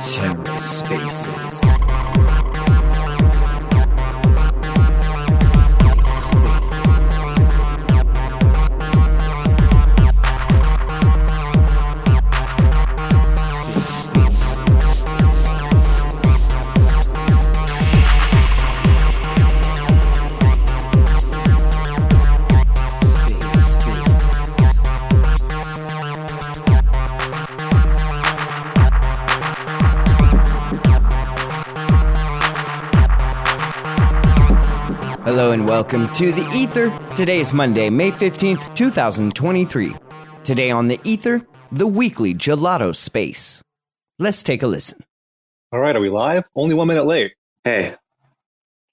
TerraSpaces. Hello welcome to the Ether. Today is Monday, May 15th, 2023. Today on the Ether, the weekly Gelotto space. Let's take a listen. All right, are we live? Only one minute late. Hey,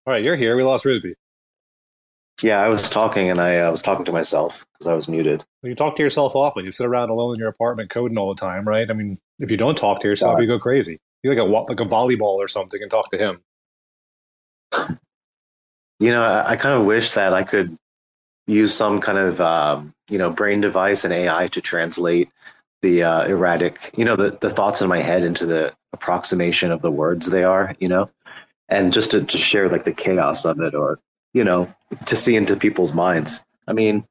All right, you're here. We lost Rizbe. yeah, I was talking and I uh, was talking to myself because I was muted. You talk to yourself often. You sit around alone in your apartment coding all the time, right? I mean, if you don't talk to yourself, you go crazy. You like a like a volleyball or something and talk to him. You know, I, I kind of wish that I could use some kind of um, you know brain device and AI to translate the uh, erratic, you know, the, the thoughts in my head into the approximation of the words they are, you know, and just to, to share like the chaos of it, or you know, to see into people's minds. I mean,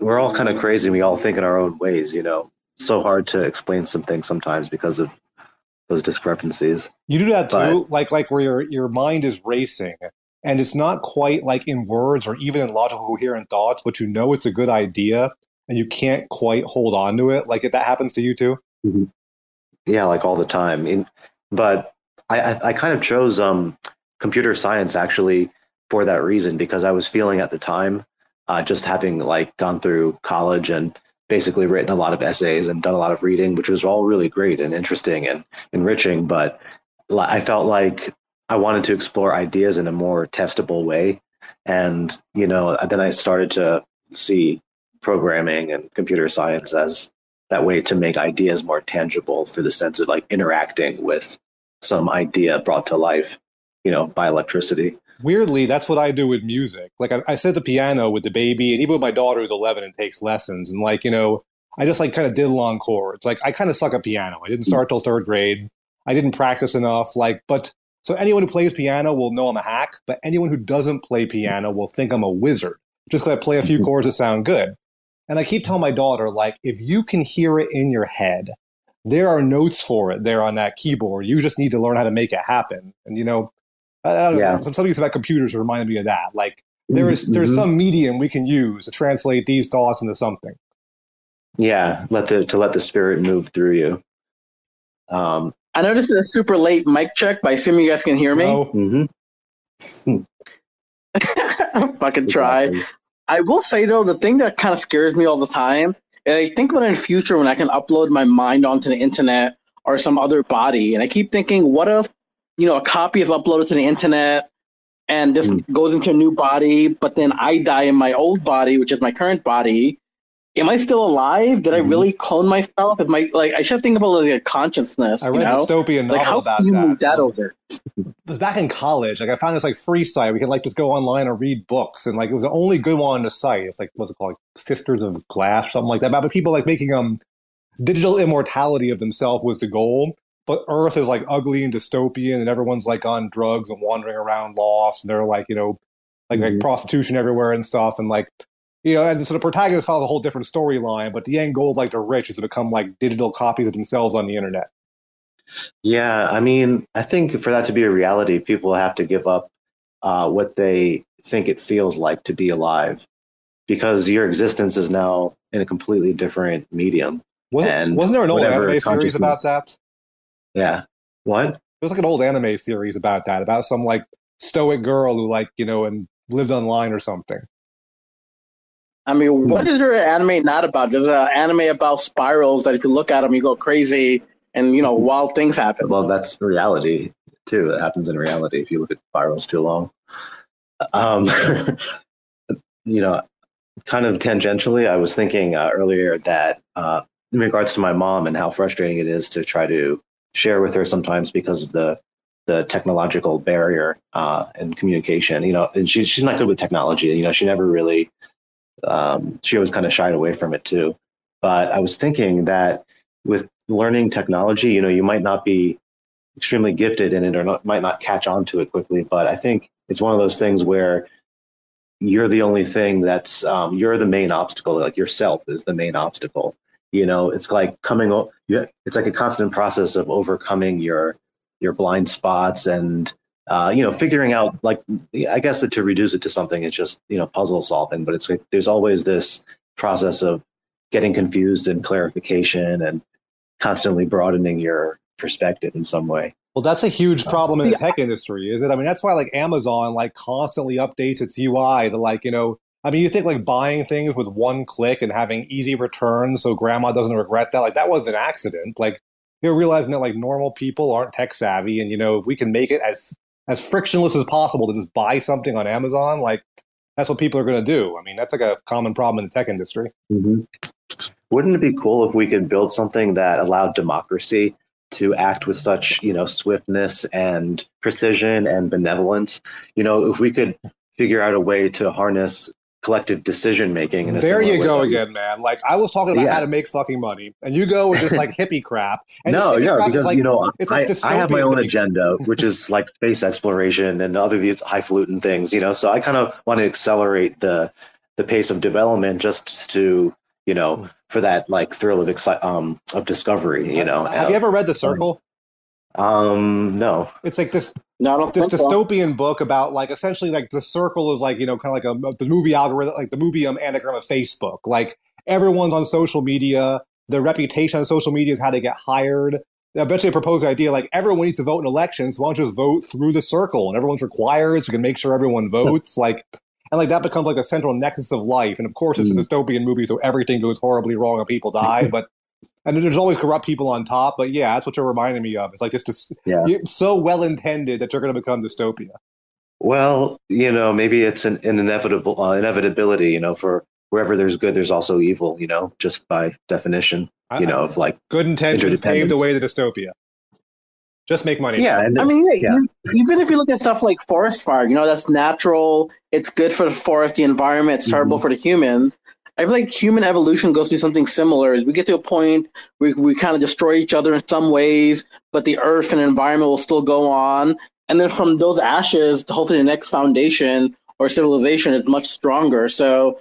we're all kind of crazy. We all think in our own ways, you know. So hard to explain some things sometimes because of those discrepancies. You do that too, But- like like where your your mind is racing, and it's not quite like in words or even in logical coherent thoughts, but you know it's a good idea, and you can't quite hold on to it. Like if that happens to you too. yeah like all the time In, but I, I i kind of chose um computer science actually for that reason because i was feeling at the time uh, just having like gone through college and basically written a lot of essays and done a lot of reading which was all really great and interesting and enriching but i felt like i wanted to explore ideas in a more testable way and you know then i started to see programming and computer science as that way to make ideas more tangible for the sense of like interacting with some idea brought to life, you know, by electricity. Weirdly, that's what I do with music. Like I, I sit at the piano with the baby, and even with my daughter who's 11 and takes lessons, and like you know, I just like kind of diddle on chords. Like I kind of suck at piano. I didn't hmm. start till third grade. I didn't practice enough. Like, but so anyone who plays piano will know I'm a hack. But anyone who doesn't play piano will think I'm a wizard just because I play a few chords that sound good. And I keep telling my daughter, like, if you can hear it in your head, there are notes for it there on that keyboard. You just need to learn how to make it happen. And you know, I, Yeah. know. Some something about computers reminded me of that. Like there is there's Mhm. some medium we can use to translate these thoughts into something. yeah, let the to let the spirit move through you. Um, I know this is a super late mic check, but I assume you guys can hear me. No, mhm. Fucking try. I will say though, the thing that kind of scares me all the time, and I think about in the future when I can upload my mind onto the internet or some other body, and I keep thinking, what if, you know, a copy is uploaded to the internet and this Mm. goes into a new body, but then I die in my old body, which is my current body. Am I still alive? Did I Mhm. really clone myself? Is my like I should think about like a consciousness. I read a know? dystopian novel Like how about you that. move that over? It was back in college. Like I found this like free site. We could like just go online and read books, and like it was the only good one on the site. It's like what's it called, like, Sisters of Glass, something like that. About people like making um digital immortality of themselves was the goal. But Earth is like ugly and dystopian, and everyone's like on drugs and wandering around lost, and they're like you know like like Mhm. prostitution everywhere and stuff, and like you know, and so the protagonist follows a whole different storyline. But the end goal, like the rich, is to become like digital copies of themselves on the internet. Yeah, I mean, I think for that to be a reality, people have to give up uh, what they think it feels like to be alive, because your existence is now in a completely different medium. Wasn't, And wasn't there an old anime series about that? Yeah. What? There's like an old anime series about that, about some like stoic girl who like you know and lived online or something. I mean, what is your anime not about? There's an anime about spirals that if you look at them, you go crazy, and you know, wild things happen. Well, that's reality too. It happens in reality if you look at spirals too long. Um, you know, kind of tangentially, I was thinking uh, earlier that uh, in regards to my mom and how frustrating it is to try to share with her sometimes because of the the technological barrier uh, in communication. You know, and she, she's not good with technology. You know, she never really um, she always kind of shied away from it too. But I was thinking that with learning technology, you know, you might not be extremely gifted in it or not, might not catch on to it quickly. But I think it's one of those things where you're the only thing that's um, you're the main obstacle. Like yourself is the main obstacle. You know, it's like coming. It's like a constant process of overcoming your your blind spots and uh, you know figuring out like I guess that to reduce it to something it's just you know puzzle solving. But it's like there's always this process of getting confused and clarification and constantly broadening your perspective in some way. Well, that's a huge problem in the tech industry, is it? I mean, that's why like Amazon like constantly updates its UI to like, you know, I mean, you think like buying things with one click and having easy returns so grandma doesn't regret that, like that was an accident. Like you're realizing that like normal people aren't tech savvy and you know, if we can make it as as frictionless as possible to just buy something on Amazon, like that's what people are going to do. I mean, that's like a common problem in the tech industry. Mm-hmm. Wouldn't it be cool if we could build something that allowed democracy to act with such you know swiftness and precision and benevolence you know if we could figure out a way to harness collective decision making there you go again man like i was talking about yeah. how to make fucking money and you go with this like hippie crap and no no because like, you know it's like I, I, have my own agenda which is like space exploration and other these highfalutin things you know so i kind of want to accelerate the the pace of development just to you know for that like thrill of exci- um of discovery. You know, have you ever read The Circle? Um, no. It's like this not all this dystopian so. book about like essentially like the circle is like you know kind of like a the movie algorithm like the movie um, anagram of Facebook. Like everyone's on social media. Their reputation on social media is how they get hired. Eventually, I proposed the idea like everyone needs to vote in elections. So why don't you just vote through the circle and everyone's required so we can make sure everyone votes? like and like that becomes like a central nexus of life. And of course, it's mm. a dystopian movie, so everything goes horribly wrong and people die. but and there's always corrupt people on top. But yeah, that's what you're reminding me of. It's like just, just yeah. so well intended that you're going to become dystopia. Well, you know, maybe it's an, an inevitable uh, inevitability. You know, for wherever there's good, there's also evil. You know, just by definition. You I, know, of like good intentions pave the way to dystopia. Just make money. Yeah, I mean, yeah, yeah. even if you look at stuff like forest fire, you know, that's natural. It's good for the forest, the environment. It's terrible mm-hmm. for the human. I feel like human evolution goes through something similar. We get to a point where we kind of destroy each other in some ways, but the earth and environment will still go on. And then from those ashes, hopefully the next foundation or civilization is much stronger. So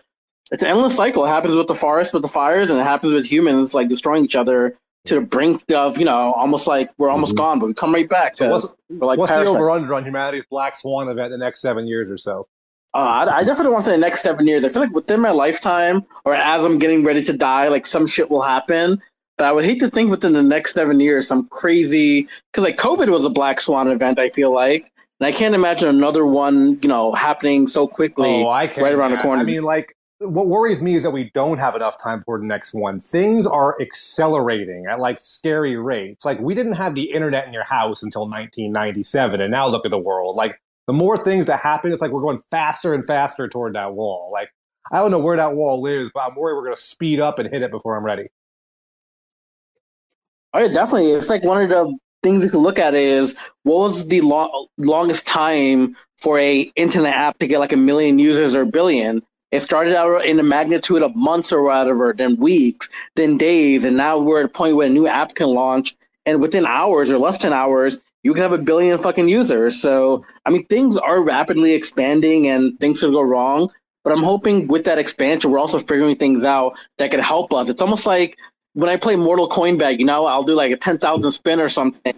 it's an endless cycle. It happens with the forest, with the fires, and it happens with humans like destroying each other to the brink of you know almost like we're almost mm-hmm. gone, but we come right back. So what's, like what's the over under on humanity's black swan event in the next seven years or so? Uh, I, I, definitely want to say the next seven years. I feel like within my lifetime, or as I'm getting ready to die, like some shit will happen. But I would hate to think within the next seven years some crazy because like COVID was a black swan event. I feel like, and I can't imagine another one, you know, happening so quickly. Oh, I can't. Right around the corner. I mean, like what worries me is that we don't have enough time for the next one. Things are accelerating at like scary rates. Like we didn't have the internet in your house until 1997, and now look at the world. Like the more things that happen, it's like we're going faster and faster toward that wall. Like I don't know where that wall is, but I'm worried we're going to speed up and hit it before I'm ready. Oh, yeah, definitely. It's like one of the things you can look at is what was the lo- longest time for a internet app to get like a million users or a billion it started out in the magnitude of months or whatever, then weeks, then days, and now we're at a point where a new app can launch, and within hours or less than hours, you can have a billion fucking users. So, I mean, things are rapidly expanding, and things could go wrong. But I'm hoping with that expansion, we're also figuring things out that could help us. It's almost like when I play Mortal Coin Bat, you know, I'll do like a 10,000 spin or something.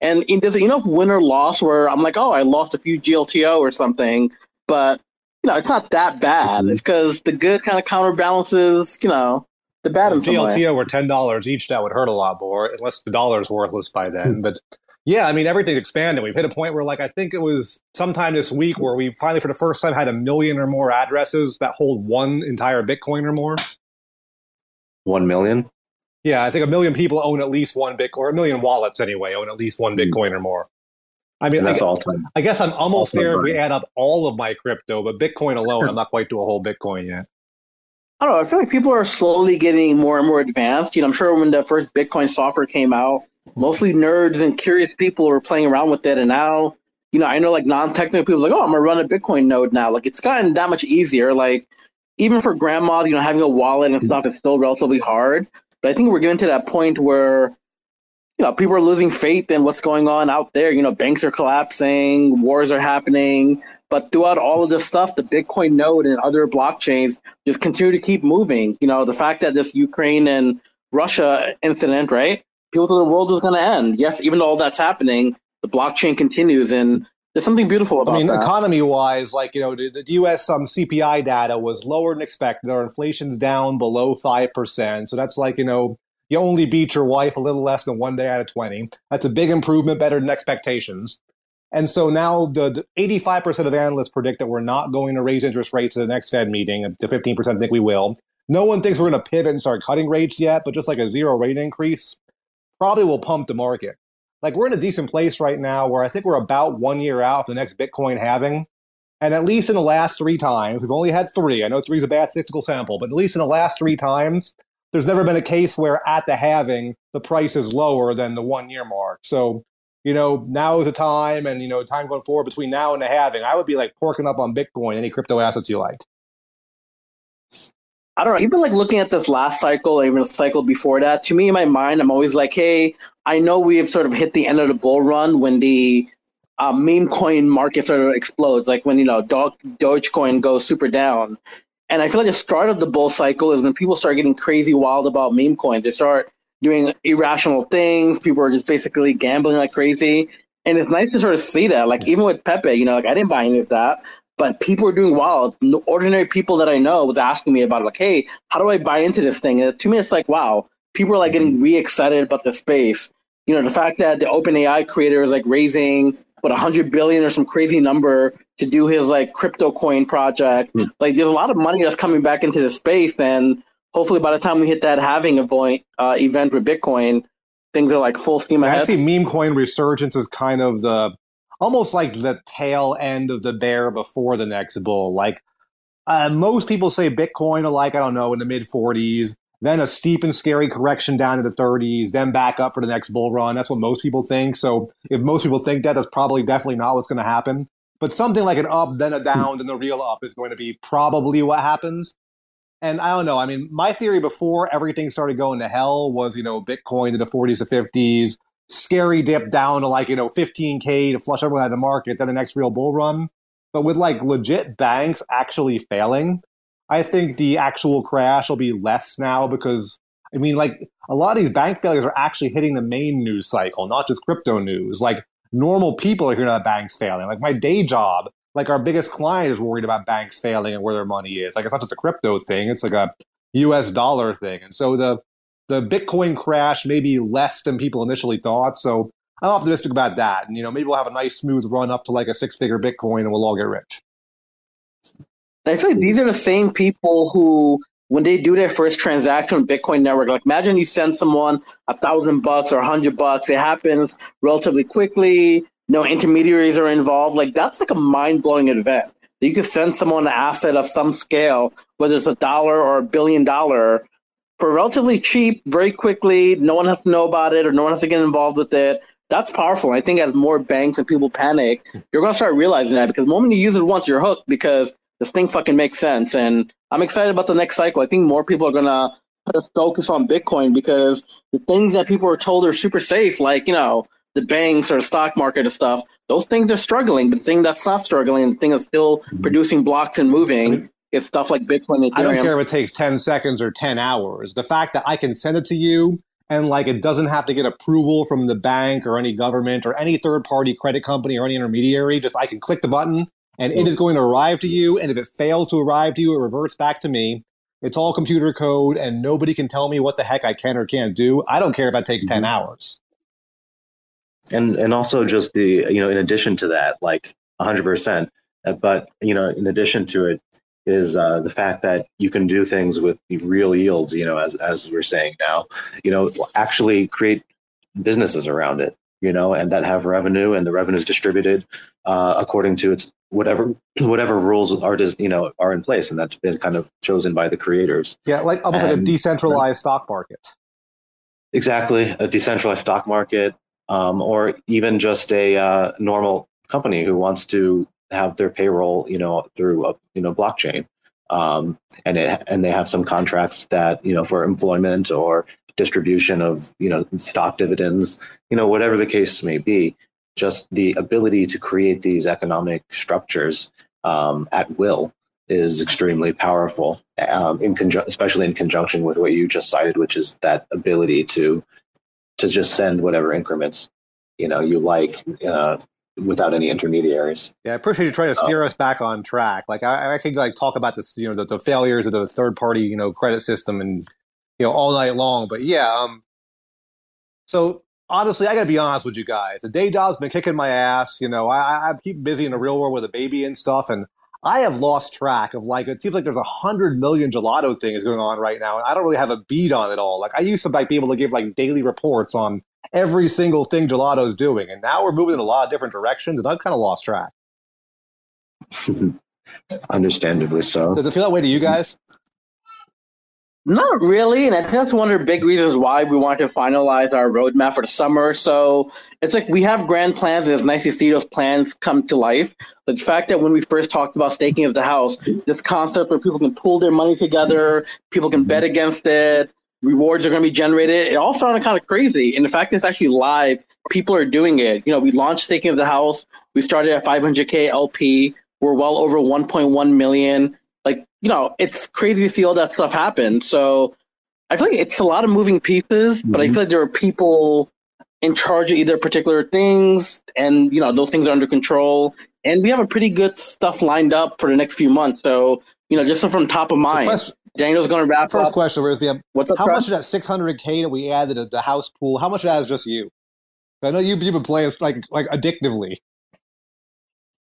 And there's enough win or loss where I'm like, oh, I lost a few GLTO or something. But you know, it's not that bad. It's because the good kind of counterbalances, you know, the bad in GLTO were ten dollars each. That would hurt a lot more, unless the dollar's worthless by then. Hmm. but yeah, I mean, everything's expanded. We've hit a point where, like, I think it was sometime this week where we finally, for the first time, had a million or more addresses that hold one entire Bitcoin or more. One million. Yeah, I think a million people own at least one Bitcoin, or a million wallets anyway own at least one hmm. Bitcoin or more. I mean, that's I, all time. I guess I'm almost there. If we add up all of my crypto, but Bitcoin alone, I'm not quite to a whole Bitcoin yet. I don't know. I feel like people are slowly getting more and more advanced. You know, I'm sure when the first Bitcoin software came out, mostly nerds and curious people were playing around with it, and now, you know, I know like non-technical people like, oh, I'm gonna run a Bitcoin node now. Like it's gotten that much easier. Like even for grandma, you know, having a wallet and stuff is still relatively hard. But I think we're getting to that point where you know people are losing faith in what's going on out there. You know, banks are collapsing, wars are happening. But throughout all of this stuff, the Bitcoin node and other blockchains just continue to keep moving. You know, the fact that this Ukraine and Russia incident, right? People thought the world was going to end. Yes, even though all that's happening, the blockchain continues, and there's something beautiful about. It. I mean, economy wise, like you know, the, the U.S. Um, CPI data was lower than expected. Our inflation's down below five percent, so that's like you know, you only beat your wife a little less than one day out of twenty. That's a big improvement, better than expectations. And so now the, the 85% of analysts predict that we're not going to raise interest rates at the next Fed meeting. To 15% think we will. No one thinks we're going to pivot and start cutting rates yet, but just like a zero rate increase probably will pump the market. Like we're in a decent place right now where I think we're about one year out the next Bitcoin halving. And at least in the last three times, we've only had three. I know three is a bad statistical sample, but at least in the last three times, there's never been a case where at the halving, the price is lower than the one year mark. So, you know, now is the time and, you know, time going forward between now and the halving, I would be like porking up on Bitcoin, any crypto assets you like. I don't know. Even like looking at this last cycle, even the cycle before that, to me in my mind, I'm always like, hey, I know we have sort of hit the end of the bull run when the uh, meme coin market sort of explodes, like when you know Do- Dogecoin goes super down. And I feel like the start of the bull cycle is when people start getting crazy wild about meme coins. They start doing irrational things. People are just basically gambling like crazy. And it's nice to sort of see that. Like even with Pepe, you know, like I didn't buy any of that but people are doing wild. Ordinary people that I know was asking me about it, like, hey, how do I buy into this thing? And to me, it's like, wow, people are like getting mm-hmm. re excited about the space. You know, the fact that the OpenAI creator is like raising what a hundred billion or some crazy number to do his like crypto coin project. Mm. Like, there's a lot of money that's coming back into the space, and hopefully, by the time we hit that halving event uh, event with Bitcoin, things are like full steam ahead. I see meme coin resurgence is kind of the almost like the tail end of the bear before the next bull. Like uh, most people say Bitcoin are like, I don't know, in the mid 40s, then a steep and scary correction down to the 30s, then back up for the next bull run. That's what most people think. So if most people think that, that's probably definitely not what's going to happen. But something like an up, then a down, then the real up is going to be probably what happens. And I don't know. I mean, my theory before everything started going to hell was, you know, Bitcoin to the 40s to 50s, scary dip down to like, you know, 15K to flush everyone out of the market, then the next real bull run. But with like legit banks actually failing, I think the actual crash will be less now because I mean, like a lot of these bank failures are actually hitting the main news cycle, not just crypto news. Like normal people are hearing about banks failing. Like my day job, like our biggest client is worried about banks failing and where their money is. Like it's not just a crypto thing; it's like a U.S. dollar thing. And so the the Bitcoin crash may be less than people initially thought. So I'm optimistic about that. And, you know, maybe we'll have a nice smooth run up to like a six figure Bitcoin and we'll all get rich. I feel like these are the same people who, when they do their first transaction on Bitcoin network, like imagine you send someone a thousand bucks or a hundred bucks, it happens relatively quickly, no intermediaries are involved. Like that's like a mind blowing event. You could send someone an asset of some scale, whether it's a dollar or a billion dollar, for relatively cheap, very quickly. No one has to know about it, or no one has to get involved with it. That's powerful. I think as more banks and people panic, you're gonna start realizing that because the moment you use it once, you're hooked because this thing fucking makes sense. And I'm excited about the next cycle. I think more people are gonna focus on Bitcoin because the things that people are told are super safe, like you know the banks or the stock market and stuff, those things are struggling. But the thing that's not struggling, the thing that's still producing blocks and moving, it's stuff like Bitcoin. Ethereum. I don't care if it takes 10 seconds or 10 hours. The fact that I can send it to you and like it doesn't have to get approval from the bank or any government or any third party credit company or any intermediary, just I can click the button and it is going to arrive to you. And if it fails to arrive to you, it reverts back to me. It's all computer code and nobody can tell me what the heck I can or can't do. I don't care if that takes mm-hmm. 10 hours. And and also just the you know in addition to that like 100% uh, but you know in addition to it is uh, the fact that you can do things with real yields, you know, as as we're saying now, you know, actually create businesses around it, you know, and that have revenue and the revenue is distributed uh, according to its whatever whatever rules are just you know are in place, and that's been kind of chosen by the creators. Yeah, like almost and, like a decentralized stock market. Exactly, a decentralized stock market, um, or even just a uh, normal company who wants to have their payroll, you know, through a you know blockchain. um, and it, and they have some contracts that you know for employment or distribution of you know stock dividends, you know whatever the case may be. Just the ability to create these economic structures um, at will is extremely powerful, um, in conju- especially in conjunction with what you just cited, which is that ability to to just send whatever increments you know you like uh, without any intermediaries. Yeah, I appreciate you trying to steer us back on track. Like I, I could like talk about this, you know, the, the failures of the third party, you know, credit system and you know all night long. But yeah, um, so honestly, I gotta be honest with you guys. The day job's been kicking my ass. You know, I, I keep busy in the real world with a baby and stuff, and I have lost track of like it seems like there's a hundred million Gelotto things going on right now, and I don't really have a beat on it all. Like I used to like be able to give like daily reports on every single thing Gelotto's doing, and now we're moving in a lot of different directions, and I've kind of lost track. Understandably so. Does it feel that way to you guys? Not really, and I think that's one of the big reasons why we want to finalize our roadmap for the summer. So it's like we have grand plans, and it's nice to see those plans come to life. The fact that when we first talked about staking of the house, this concept where people can pool their money together, people can bet against it, rewards are going to be generated. It all sounded kind of crazy, and the fact that it's actually live, people are doing it. You know, we launched staking of the house. We started at 500k LP. We're well over 1.1 million like you know it's crazy to see all that stuff happen so i feel like it's a lot of moving pieces mm-hmm. but i mm-hmm. feel like there are people in charge of either particular things and you know those things are under control and we have a pretty good stuff lined up for the next few months so you know just from top of mind so Daniel's going to wrap First up. question, Rizbe. Um, What's up, how much of that 600k that we added to the house pool? How much of that is just you? I know you you've been playing like like addictively.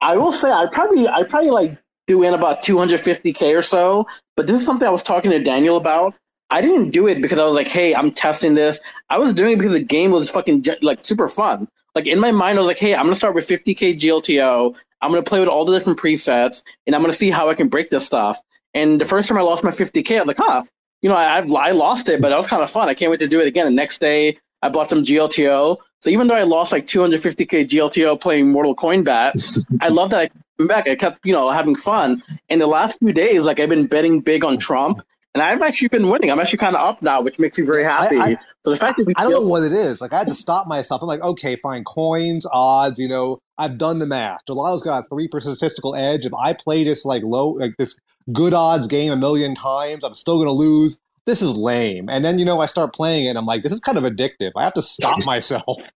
I will say I probably I probably like do in about 250k or so. But this is something I was talking to Daniel about. I didn't do it because I was like, hey, I'm testing this. I was doing it because the game was fucking like super fun. Like in my mind, I was like, hey, I'm gonna start with 50k GLTO. I'm gonna play with all the different presets, and I'm gonna see how I can break this stuff. And the first time I lost my 50k, I was like, huh, you know, I I lost it, but that was kind of fun. I can't wait to do it again. The next day, I bought some GLTO. So even though I lost like 250k GLTO playing Mortal Coin Bat, I love that I came back. I kept, you know, having fun. In the last few days, like I've been betting big on Trump, and I've actually been winning. I'm actually kind of up now, which makes me very happy. I, I, so the fact that we I don't know what it is. Like I had to stop myself. I'm like, okay, fine, coins, odds. You know, I've done the math. Gelotto's got a three percent statistical edge. If I play this like low, like this good odds game a million times, I'm still going to lose this is lame. And then, you know, I start playing it and I'm like, this is kind of addictive. I have to stop myself.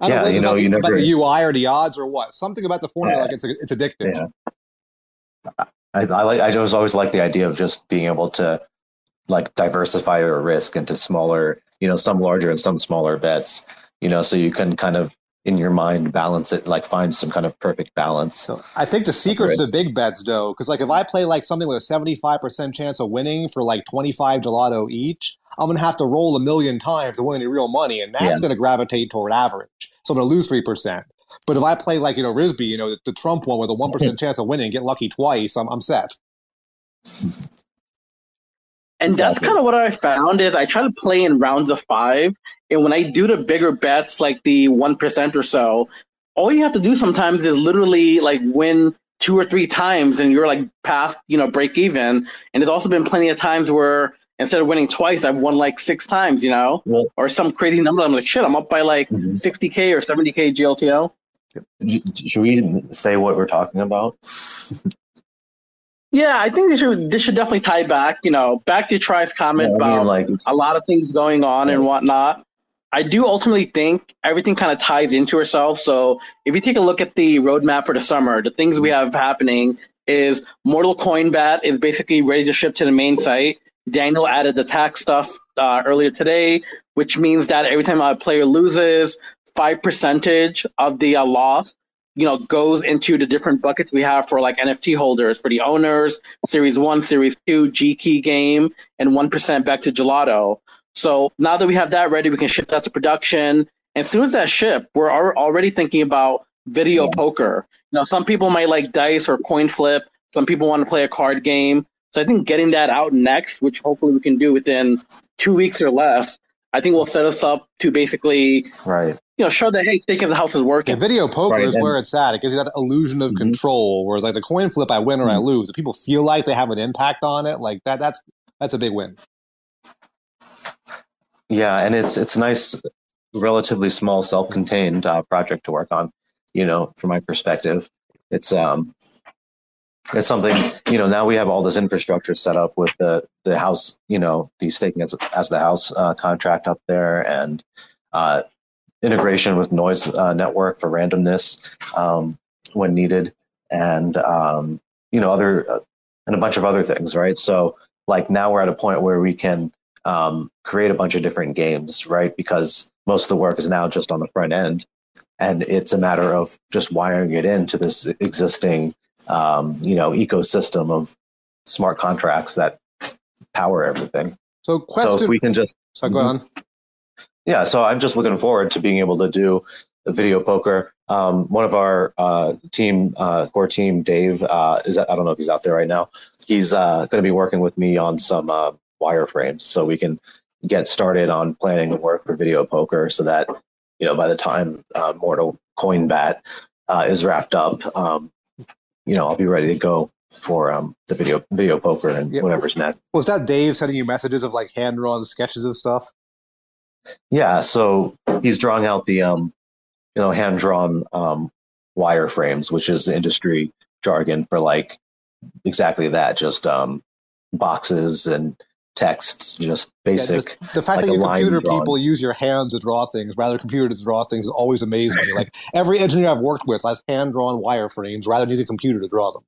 I don't yeah, know, you know, about, you the, never, about the UI or the odds or what. Something about the formula, yeah, like it's it's addictive. Yeah. I, I like. I just always like the idea of just being able to like diversify your risk into smaller, you know, some larger and some smaller bets. You know, so you can kind of in your mind balance it like find some kind of perfect balance. So i think the secret's the big bets though because like if i play like something with a 75% chance of winning for like 25 Gelotto each i'm gonna have to roll a million times to win any real money and that's yeah. gonna gravitate toward average. So i'm gonna lose 3% but if i play like you know Rizbe you know the, the trump one with a 1% chance of winning get lucky twice i'm, I'm set. And that's kind of what I found is I try to play in rounds of five and when I do the bigger bets, like the 1% or so, all you have to do sometimes is literally like win two or three times and you're like past, you know, break even. And there's also been plenty of times where instead of winning twice, I've won like six times, you know, or some crazy number. I'm like, shit, I'm up by like mm-hmm. 60K or 70K GLTO. Should we say what we're talking about? Yeah, I think this should this should definitely tie back, you know, back to Try's comment yeah, about I mean, like, a lot of things going on and whatnot. I do ultimately think everything kind of ties into itself. So if you take a look at the roadmap for the summer, the things we have happening is Mortal Coin Bat is basically ready to ship to the main site. Daniel added the tax stuff uh, earlier today, which means that every time a player loses, five percentage of the uh, loss, you know, goes into the different buckets we have for like NFT holders for the owners, Series One, Series Two, G Key game, and one percent back to Gelotto. So now that we have that ready, we can ship that to production. And as soon as that ship, we're already thinking about video yeah. poker. You know, some people might like dice or coin flip. Some people want to play a card game. So I think getting that out next, which hopefully we can do within two weeks or less, I think will set us up to basically right you know, show that hey, think if the house is working. Yeah, video poker Right, is and- where it's at. It gives you that illusion of Mhm. control. Whereas like the coin flip, I win or I Mhm. lose. If people feel like they have an impact on it, like that, that's that's a big win. Yeah, and it's it's nice, relatively small, self-contained uh, project to work on. You know, from my perspective, it's um, it's something. You know, now we have all this infrastructure set up with the the house. You know, the staking as as the house uh, contract up there, and uh, integration with Nois uh, network for randomness um, when needed, and um, you know, other uh, and a bunch of other things. Right. So, like now we're at a point where we can um, create a bunch of different games, right? Because most of the work is now just on the front end, and it's a matter of just wiring it into this existing, um, you know, ecosystem of smart contracts that power everything. So So if we can just, so go on. yeah. So I'm just looking forward to being able to do the video poker. Um, one of our uh, team, uh, core team, Dave, uh, is I don't know if he's out there right now. He's uh, going to be working with me on some uh, wireframes, so we can get started on planning the work for video poker, so that you know by the time uh, Mortal Coin Bat uh, is wrapped up, um, you know I'll be ready to go for um, the video video poker and Yep. whatever's next. Was that Dave sending you messages of like hand drawn sketches of stuff? Yeah, so he's drawing out the um, you know, hand drawn um, wireframes, which is industry jargon for like exactly that, just um, boxes and texts, just Yeah, basic. just the fact like that a you computer drawn. people use your hands to draw things rather than computers to draw things has always amazed me. Like every engineer I've worked with has hand drawn wireframes rather than use a computer to draw them.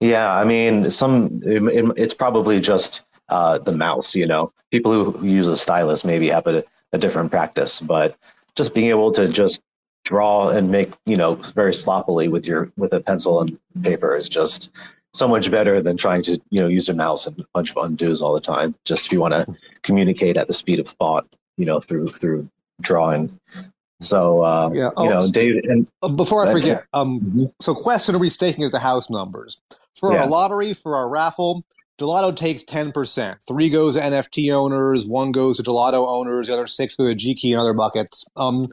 Yeah, I mean, some it, it- it's probably just uh, the mouse. You know, people who use a stylus maybe have a, a different practice, but just being able to just draw and make you know very sloppily with your with a pencil and paper is just so much better than trying to you know use a mouse and a bunch of undos all the time. Just if you want to communicate at the speed of thought, you know, through through drawing. So uh, Yeah. Oh, you know, David and Uh, before I forget, um, so question are we staking is the house numbers for Yeah. our lottery for our raffle? Gelotto takes ten percent. Three goes to NFT owners, one goes to Gelotto owners, the other six go to Gkey and other buckets. Um,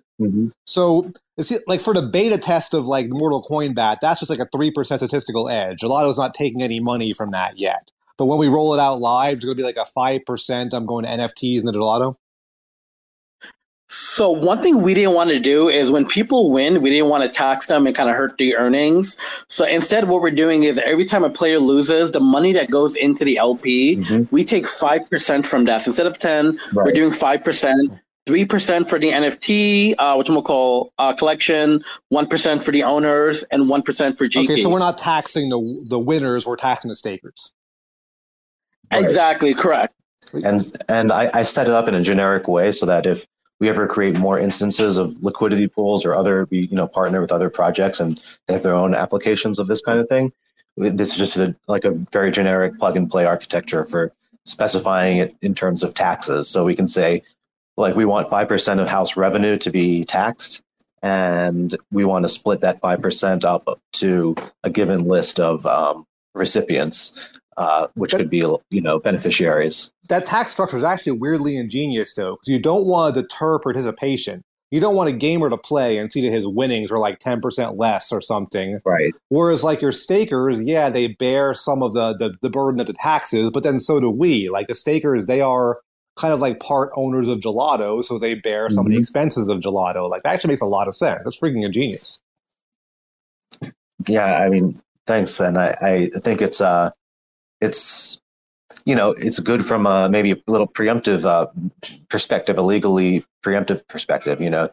so is it like for the beta test of like Mortal Coin Bat? That's just like a three percent statistical edge. Gelotto's not taking any money from that yet. But when we roll it out live, it's going to be like a five percent. I'm going to NFTs in the Gelotto. So one thing we didn't want to do is when people win, we didn't want to tax them and kind of hurt the earnings. So instead, what we're doing is every time a player loses, the money that goes into the LP, Mhm. we take five percent from that. So instead of ten, we're doing five percent. Three percent for the NFT, uh, which we'll call uh, collection. One percent for the owners, and one percent for GP. Okay, so we're not taxing the the winners; we're taxing the stakers. Right. exactly correct. and and I, I set it up in a generic way so that if we ever create more instances of liquidity pools or other we you know partner with other projects and they have their own applications of this kind of thing. This is just a, like a very generic plug and play architecture for specifying it in terms of taxes. So we can say like we want 5% of house revenue to be taxed and we want to split that 5% up to a given list of um, recipients uh, which could be you know beneficiaries that tax structure is actually weirdly ingenious though because you don't want to deter participation. You don't want a gamer to play and see that his winnings are like 10% less or something. Right. Whereas like your stakers yeah they bear some of the, the, the burden of the taxes but then so do we. Like the stakers they are kind of like part owners of Gelotto so they bear some of the Mhm. expenses of Gelotto. Like that actually makes a lot of sense. That's freaking ingenious. Yeah, I mean, thanks. And I, I think it's uh, it's you know, it's good from a, maybe a little preemptive uh, perspective, a legally preemptive perspective. You know,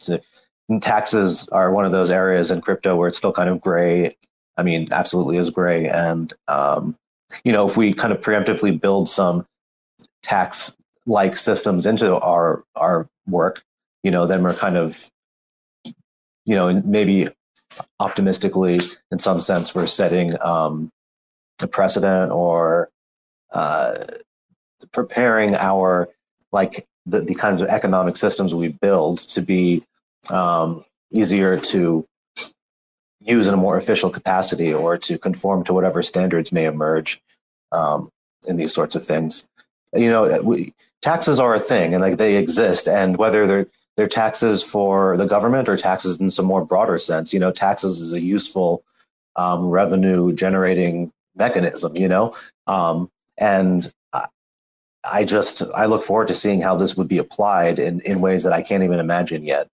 taxes are one of those areas in crypto where it's still kind of gray. I mean, absolutely is gray. And um, you know, if we kind of preemptively build some tax like systems into our our work, you know, then we're kind of you know maybe optimistically in some sense we're setting um, a precedent or uh, preparing our like the, the kinds of economic systems we build to be um, easier to use in a more official capacity or to conform to whatever standards may emerge um, in these sorts of things you know we, taxes are a thing and like they exist and whether they're they're taxes for the government or taxes in some more broader sense. You know, taxes is a useful um, revenue generating mechanism. You know, um, and I, I just I look forward to seeing how this would be applied in in ways that I can't even imagine yet,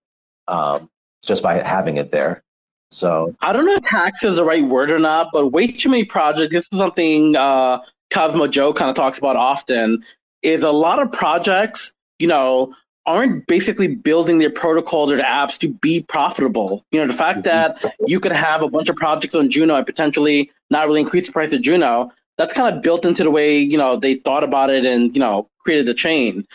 um, just by having it there. So I don't know if tax is the right word or not, but way too many projects. This is something uh, Cosmos Joe kind of talks about often. Is a lot of projects, you know, aren't basically building their protocols or apps to be profitable. You know, the fact mm-hmm. that you could have a bunch of projects on Juno and potentially not really increase the price of Juno, that's kind of built into the way, you know, they thought about it and, you know, created the chain.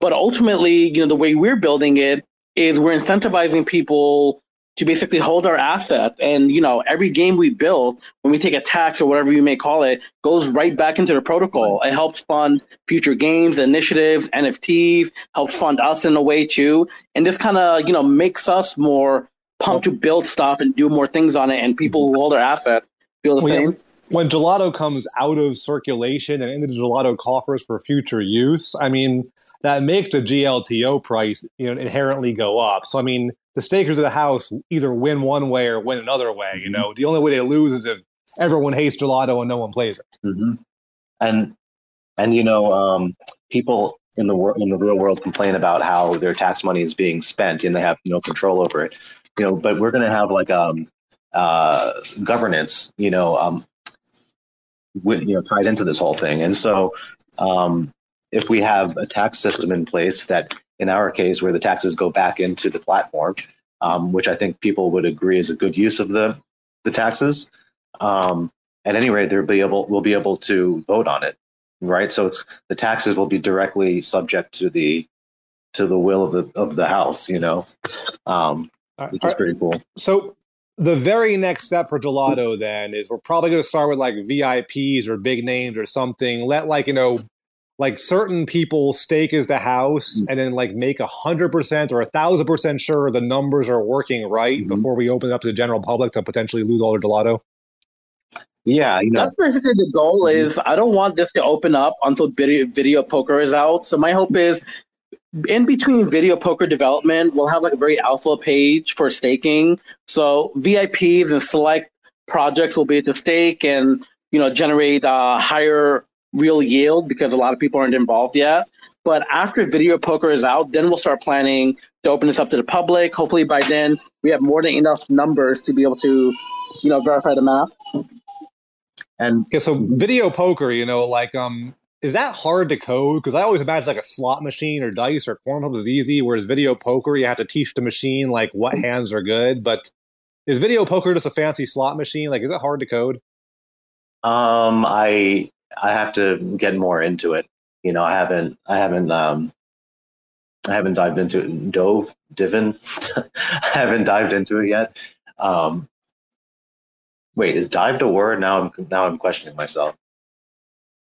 But ultimately, you know, the way we're building it is we're incentivizing people to basically hold our assets. And you know, every game we build, when we take a tax or whatever you may call it, goes right back into the protocol. It helps fund future games, initiatives, NFTs, helps fund us in a way too. And this kind of you know makes us more pumped to build stuff and do more things on it. And people who hold our assets feel the well, same. When Gelotto comes out of circulation and into the Gelotto coffers for future use, I mean that makes the GLTO price you know inherently go up. So I mean the stakers of the house either win one way or win another way. You mm-hmm. know, the only way they lose is if everyone hates Gelotto and no one plays it. Mm-hmm. And and you know, um, people in the world in the real world complain about how their tax money is being spent and they have no control over it. You know, but we're going to have like um uh governance. You know, um, you know tied into this whole thing, and so um, if we have a tax system in place that in our case, where the taxes go back into the platform, um, which I think people would agree is a good use of the the taxes. Um, at any rate, they'll be able we'll be able to vote on it, right? So it's the taxes will be directly subject to the to the will of the of the House, you know, um, which is pretty cool. So the very next step for Gelotto then is we're probably going to start with like VIPs or big names or something. Let like you know like certain people stake as the house mm. and then like make a hundred percent or a thousand percent sure the numbers are working right mm-hmm. before we open it up to the general public to potentially lose all their Gelotto. Yeah, you know. That's basically the goal mm-hmm. is I don't want this to open up until video, video poker is out. So my hope is in between video poker development, we'll have like a very alpha page for staking. So VIPs and select projects will be able to stake and you know generate uh, higher real yield because a lot of people aren't involved yet. But after video poker is out, then we'll start planning to open this up to the public. Hopefully by then we have more than enough numbers to be able to, you know, verify the math. And yeah, so video poker, you know, like um is that hard to code? Because I always imagine like a slot machine or dice or cornhole is easy, whereas video poker you have to teach the machine like what hands are good. But is video poker just a fancy slot machine? Like, is it hard to code? Um, I I have to get more into it. You know, I haven't, I haven't, um, I haven't dived into it. Dove, Divin, I haven't dived into it yet. Um, wait, is dived a word? Now I'm now I'm questioning myself.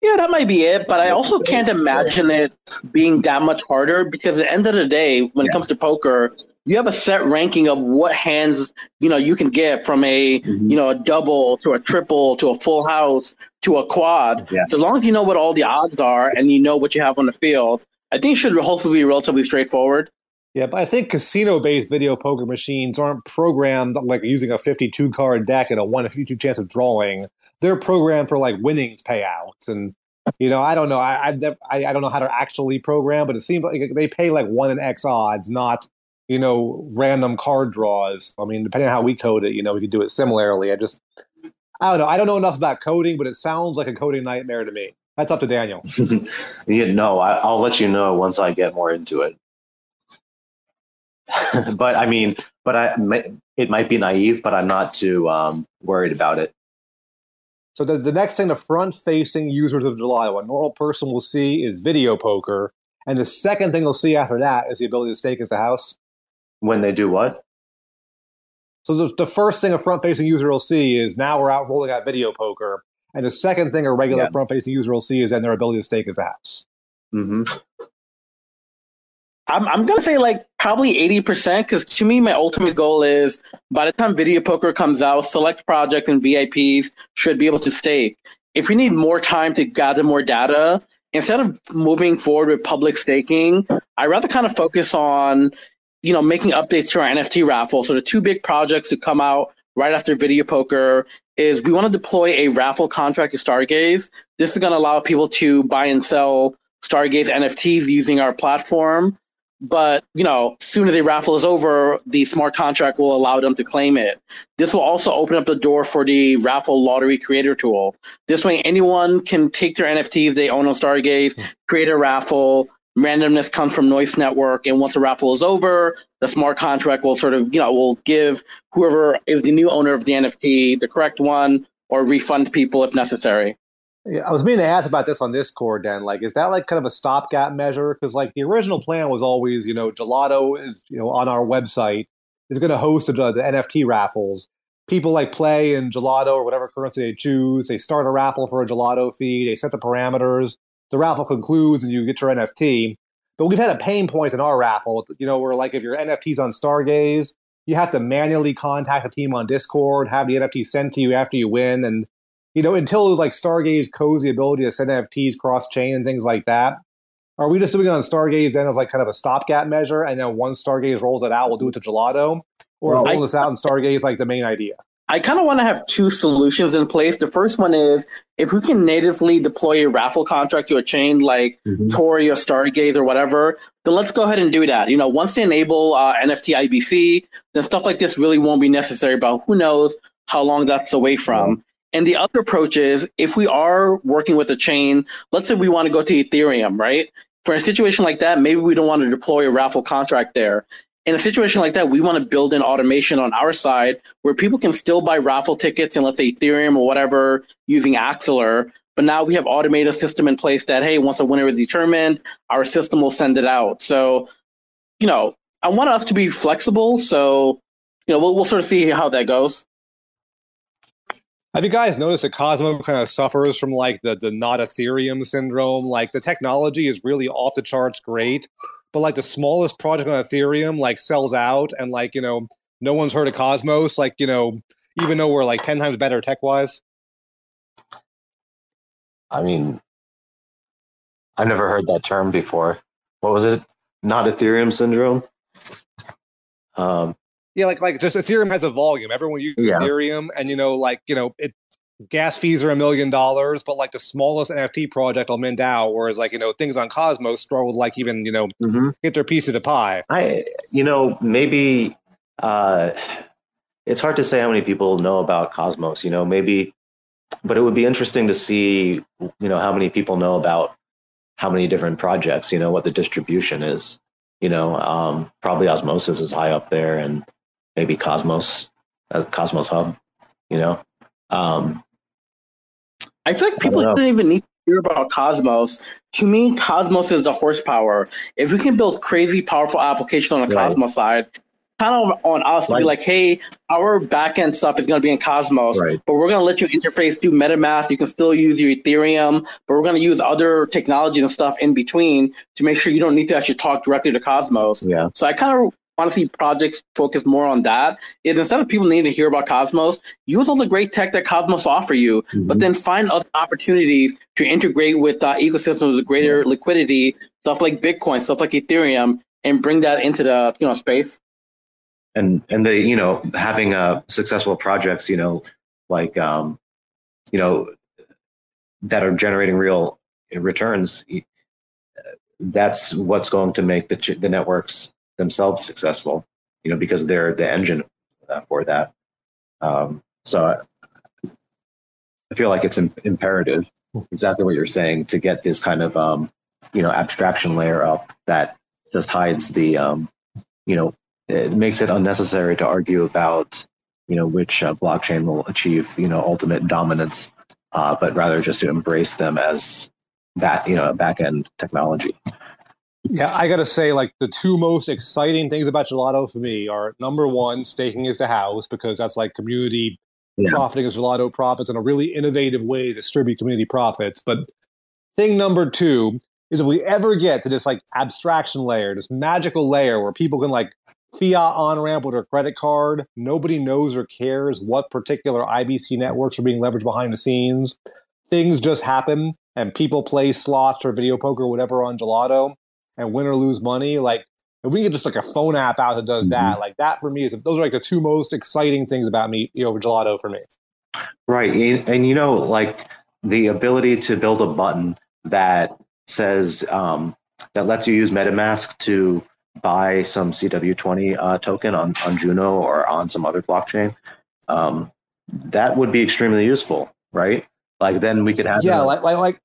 Yeah, that might be it, but I also can't imagine it being that much harder because at the end of the day, when yeah. it comes to poker, you have a set ranking of what hands you know you can get from a mm-hmm. you know a double to a triple to a full house to a quad. Yeah. So as long as you know what all the odds are and you know what you have on the field, I think it should hopefully be relatively straightforward. Yeah, but I think casino-based video poker machines aren't programmed like using a 52 card deck and a one in 52 chance of drawing. They're programmed for like winnings payouts, and you know I don't know I I, I don't know how to actually program, but it seems like they pay like one in X odds, not you know, random card draws. I mean, depending on how we code it, you know, we could do it similarly. I just, I don't know. I don't know enough about coding, but it sounds like a coding nightmare to me. That's up to Daniel. yeah, no, I, will let you know once I get more into it. but I mean, but I, it might be naive, but I'm not too um, worried about it. So the, the next thing the front-facing users of Gelotto, a normal person will see is video poker, and the second thing they'll see after that is the ability to stake as the house. When they do what? So the, the first thing a front-facing user will see is now we're out rolling out video poker, and the second thing a regular yeah. front-facing user will see is then their ability to stake as the house. Mm-hmm. I'm I'm gonna say like probably eighty percent because to me my ultimate goal is by the time video poker comes out, select projects and VIPs should be able to stake. If we need more time to gather more data, instead of moving forward with public staking, I rather kind of focus on you know, making updates to our NFT raffle. So the two big projects to come out right after Video Poker is we want to deploy a raffle contract to Stargaze. This is going to allow people to buy and sell Stargaze NFTs using our platform. But you know, as soon as the raffle is over, the smart contract will allow them to claim it. This will also open up the door for the raffle lottery creator tool. This way, anyone can take their NFTs they own on Stargaze, hmm. create a raffle. Randomness comes from Nois Network, and once the raffle is over, the smart contract will sort of, you know, will give whoever is the new owner of the NFT the correct one, or refund people if necessary. Yeah, I was meaning to ask about this on Discord. Then, like, is that like kind of a stopgap measure? Because like the original plan was always, you know, Gelotto is you know on our website is going to host the, the NFT raffles. People like play in Gelotto or whatever currency they choose. They start a raffle for a Gelotto fee. They set the parameters. The raffle concludes, and you get your NFT. But we've had a pain point in our raffle, you know, where like if your NFT's on Stargaze, you have to manually contact the team on Discord, have the NFT sent to you after you win, and you know, until it was like Stargaze the ability to send NFTs cross chain and things like that. Are we just doing it on Stargaze then as like kind of a stopgap measure, and then once Stargaze rolls it out, we'll do it to Gelotto, or well, roll this out in Stargaze like the main idea? I kind of want to have two solutions in place. The first one is if we can natively deploy a raffle contract to a chain like mm-hmm. Tori or Stargaze or whatever, then let's go ahead and do that. You know, once they enable uh, NFT IBC, then stuff like this really won't be necessary. But who knows how long that's away from? And the other approach is if we are working with a chain, let's say we want to go to Ethereum, right? For a situation like that, maybe we don't want to deploy a raffle contract there. In a situation like that, we want to build in automation on our side where people can still buy raffle tickets in, let's say, Ethereum or whatever using Axelar. But now we have automated system in place that, hey, once a winner is determined, our system will send it out. So, you know, I want us to be flexible. So, you know, we'll, we'll sort of see how that goes. Have you guys noticed that Cosmo kind of suffers from like the, the not Ethereum syndrome? Like the technology is really off the charts great, but like the smallest project on Ethereum like sells out and like, you know, no one's heard of Cosmos, like, you know, even though we're like 10 times better tech wise. I mean, I've never heard that term before. What was it? Not Ethereum syndrome? Um, yeah, like like just Ethereum has a volume. Everyone uses yeah. Ethereum, and you know, like you know, it gas fees are a million dollars, but like the smallest NFT project mint out, whereas like you know things on Cosmos struggle to like even you know mm-hmm. get their piece of the pie. I you know maybe uh, it's hard to say how many people know about Cosmos. You know maybe, but it would be interesting to see you know how many people know about how many different projects. You know what the distribution is. You know um, probably Osmosis is high up there and maybe Cosmos, uh, Cosmos Hub, you know. Um, I feel like people don't even need to hear about Cosmos. To me, Cosmos is the horsepower. If we can build crazy powerful application on the right. Cosmos side, kind of on us to be like, hey, our backend stuff is going to be in Cosmos, right. but we're going to let you interface through MetaMask. You can still use your Ethereum, but we're going to use other technologies and stuff in between to make sure you don't need to actually talk directly to Cosmos. Yeah. So I kind of want to see projects focus more on that. Is instead of people needing to hear about Cosmos, use all the great tech that Cosmos offer you, mm-hmm. but then find other opportunities to integrate with uh, ecosystems with greater liquidity, stuff like Bitcoin, stuff like Ethereum, and bring that into the you know space. And and the you know having uh, successful projects, you know, like um, you know that are generating real returns. That's what's going to make the the networks themselves successful, you know, because they're the engine for that. Um, so I, feel like it's imperative, exactly what you're saying, to get this kind of, um, you know, abstraction layer up that just hides the, um, you know, it makes it unnecessary to argue about, you know, which uh, blockchain will achieve, you know, ultimate dominance, uh, but rather just to embrace them as that, you know, a back end technology. Yeah, I gotta say, like the two most exciting things about Gelotto for me are number one, staking is the house because that's like community yeah. profiting as Gelotto profits in a really innovative way to distribute community profits. But thing number two is if we ever get to this like abstraction layer, this magical layer where people can like fiat on ramp with their credit card, nobody knows or cares what particular IBC networks are being leveraged behind the scenes. Things just happen and people play slots or video poker or whatever on Gelotto and win or lose money, like If we can get just like a phone app out that does that, like that for me is those are like the two most exciting things about me, you know, Gelotto for me. Right. And, and you know, like the ability to build a button that says um, that lets you use MetaMask to buy some CW20 uh, token on, on Juno or on some other blockchain. Um, that would be extremely useful, right? Like then we could have yeah, like like like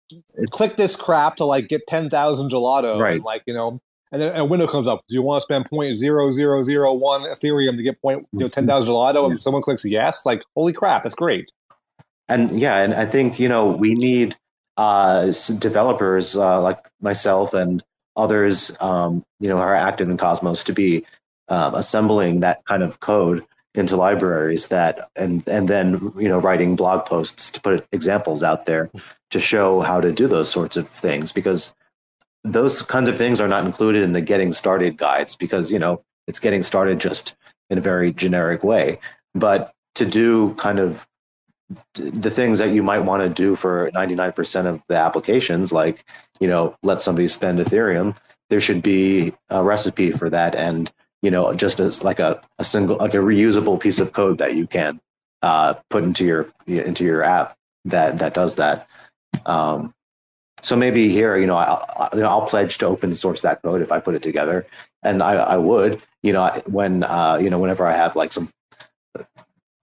click this crap to like get ten thousand Gelotto, Right. And like you know, and then a window comes up. Do you want to spend point zero zero zero one Ethereum to get point you know ten thousand Gelotto? And someone clicks yes, like holy crap, that's great. and yeah, and I think you know we need uh, developers uh, like myself and others, um, you know, who are active in Cosmos to be um, assembling that kind of code into libraries that and and then you know writing blog posts to put examples out there to show how to do those sorts of things because those kinds of things are not included in the getting started guides because you know it's getting started just in a very generic way. But to do kind of the things that you might want to do for 99% of the applications like you know let somebody spend ethereum there should be a recipe for that. And you know just as like a, a single like a reusable piece of code that you can uh, put into your into your app that that does that. Um, so maybe here you know I, I, you know I'll pledge to open source that code if I put it together. And I, I would you know when uh, you know whenever I have like some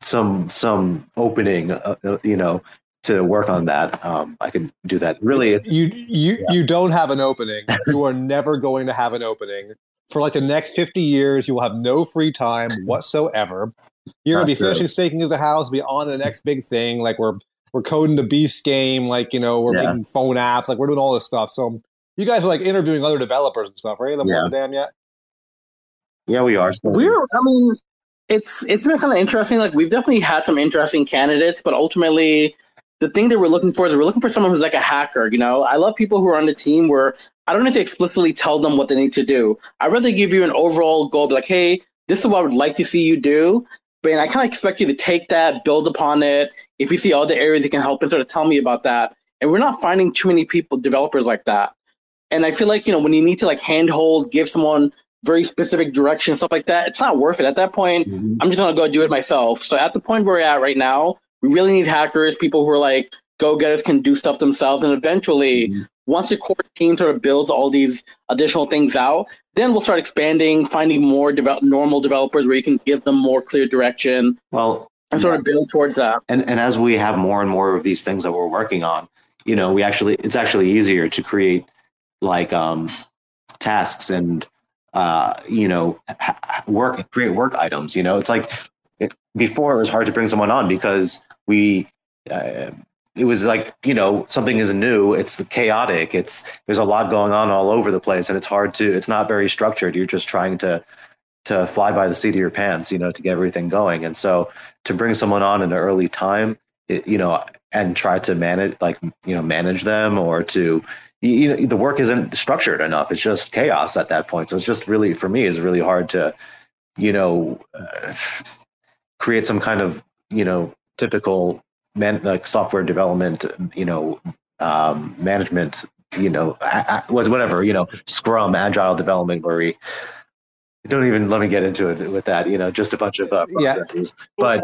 some some opening uh, uh, you know to work on that um, I can do that. Really You you you don't have an opening. you are never going to have an opening for like the next fifty years. You will have no free time whatsoever. You're gonna be true. finishing staking of the house, be on to the next big thing. Like we're we're coding the beast game. Like you know we're Yeah. making phone apps. Like we're doing all this stuff. So you guys are like interviewing other developers and stuff, right? Yeah. Yeah. Damn yet. yeah we are We're, I mean, it's it's been kind of interesting. Like we've definitely had some interesting candidates, but ultimately, the thing that we're looking for is we're looking for someone who's like a hacker. You know, I love people who are on the team where I don't need to explicitly tell them what they need to do. I'd rather give you an overall goal, like, hey, this is what I would like to see you do. But and I kind of expect you to take that, build upon it. If you see all the areas you can help, and sort of tell me about that. And we're not finding too many people, developers like that. And I feel like you know when you need to like handhold, give someone very specific direction, stuff like that, it's not worth it. At that point, Mhm. I'm just gonna go do it myself. So at the point where we're at right now, we really need hackers, people who are like go getters can do stuff themselves, and eventually, Mhm. once the core team sort of builds all these additional things out, then we'll start expanding, finding more develop normal developers where you can give them more clear direction well and sort of build towards that. and and as we have more and more of these things that we're working on you know we actually it's actually easier to create like um tasks and uh you know work create work items you know it's like it, before it was hard to bring someone on because we uh, it was like you know something is new. It's chaotic. It's there's a lot going on all over the place and it's hard to it's not very structured. You're just trying to to fly by the seat of your pants you know to get everything going. And so to bring someone on in an early time it, you know and try to manage like you know manage them or to you, know the work isn't structured enough. It's just chaos at that point. So it's just really for me is really hard to you know uh, create some kind of you know typical man, like software development you know um, management you know a- whatever you know scrum agile development where we don't even let me get into it with that you know just a bunch of uh, Yeah. but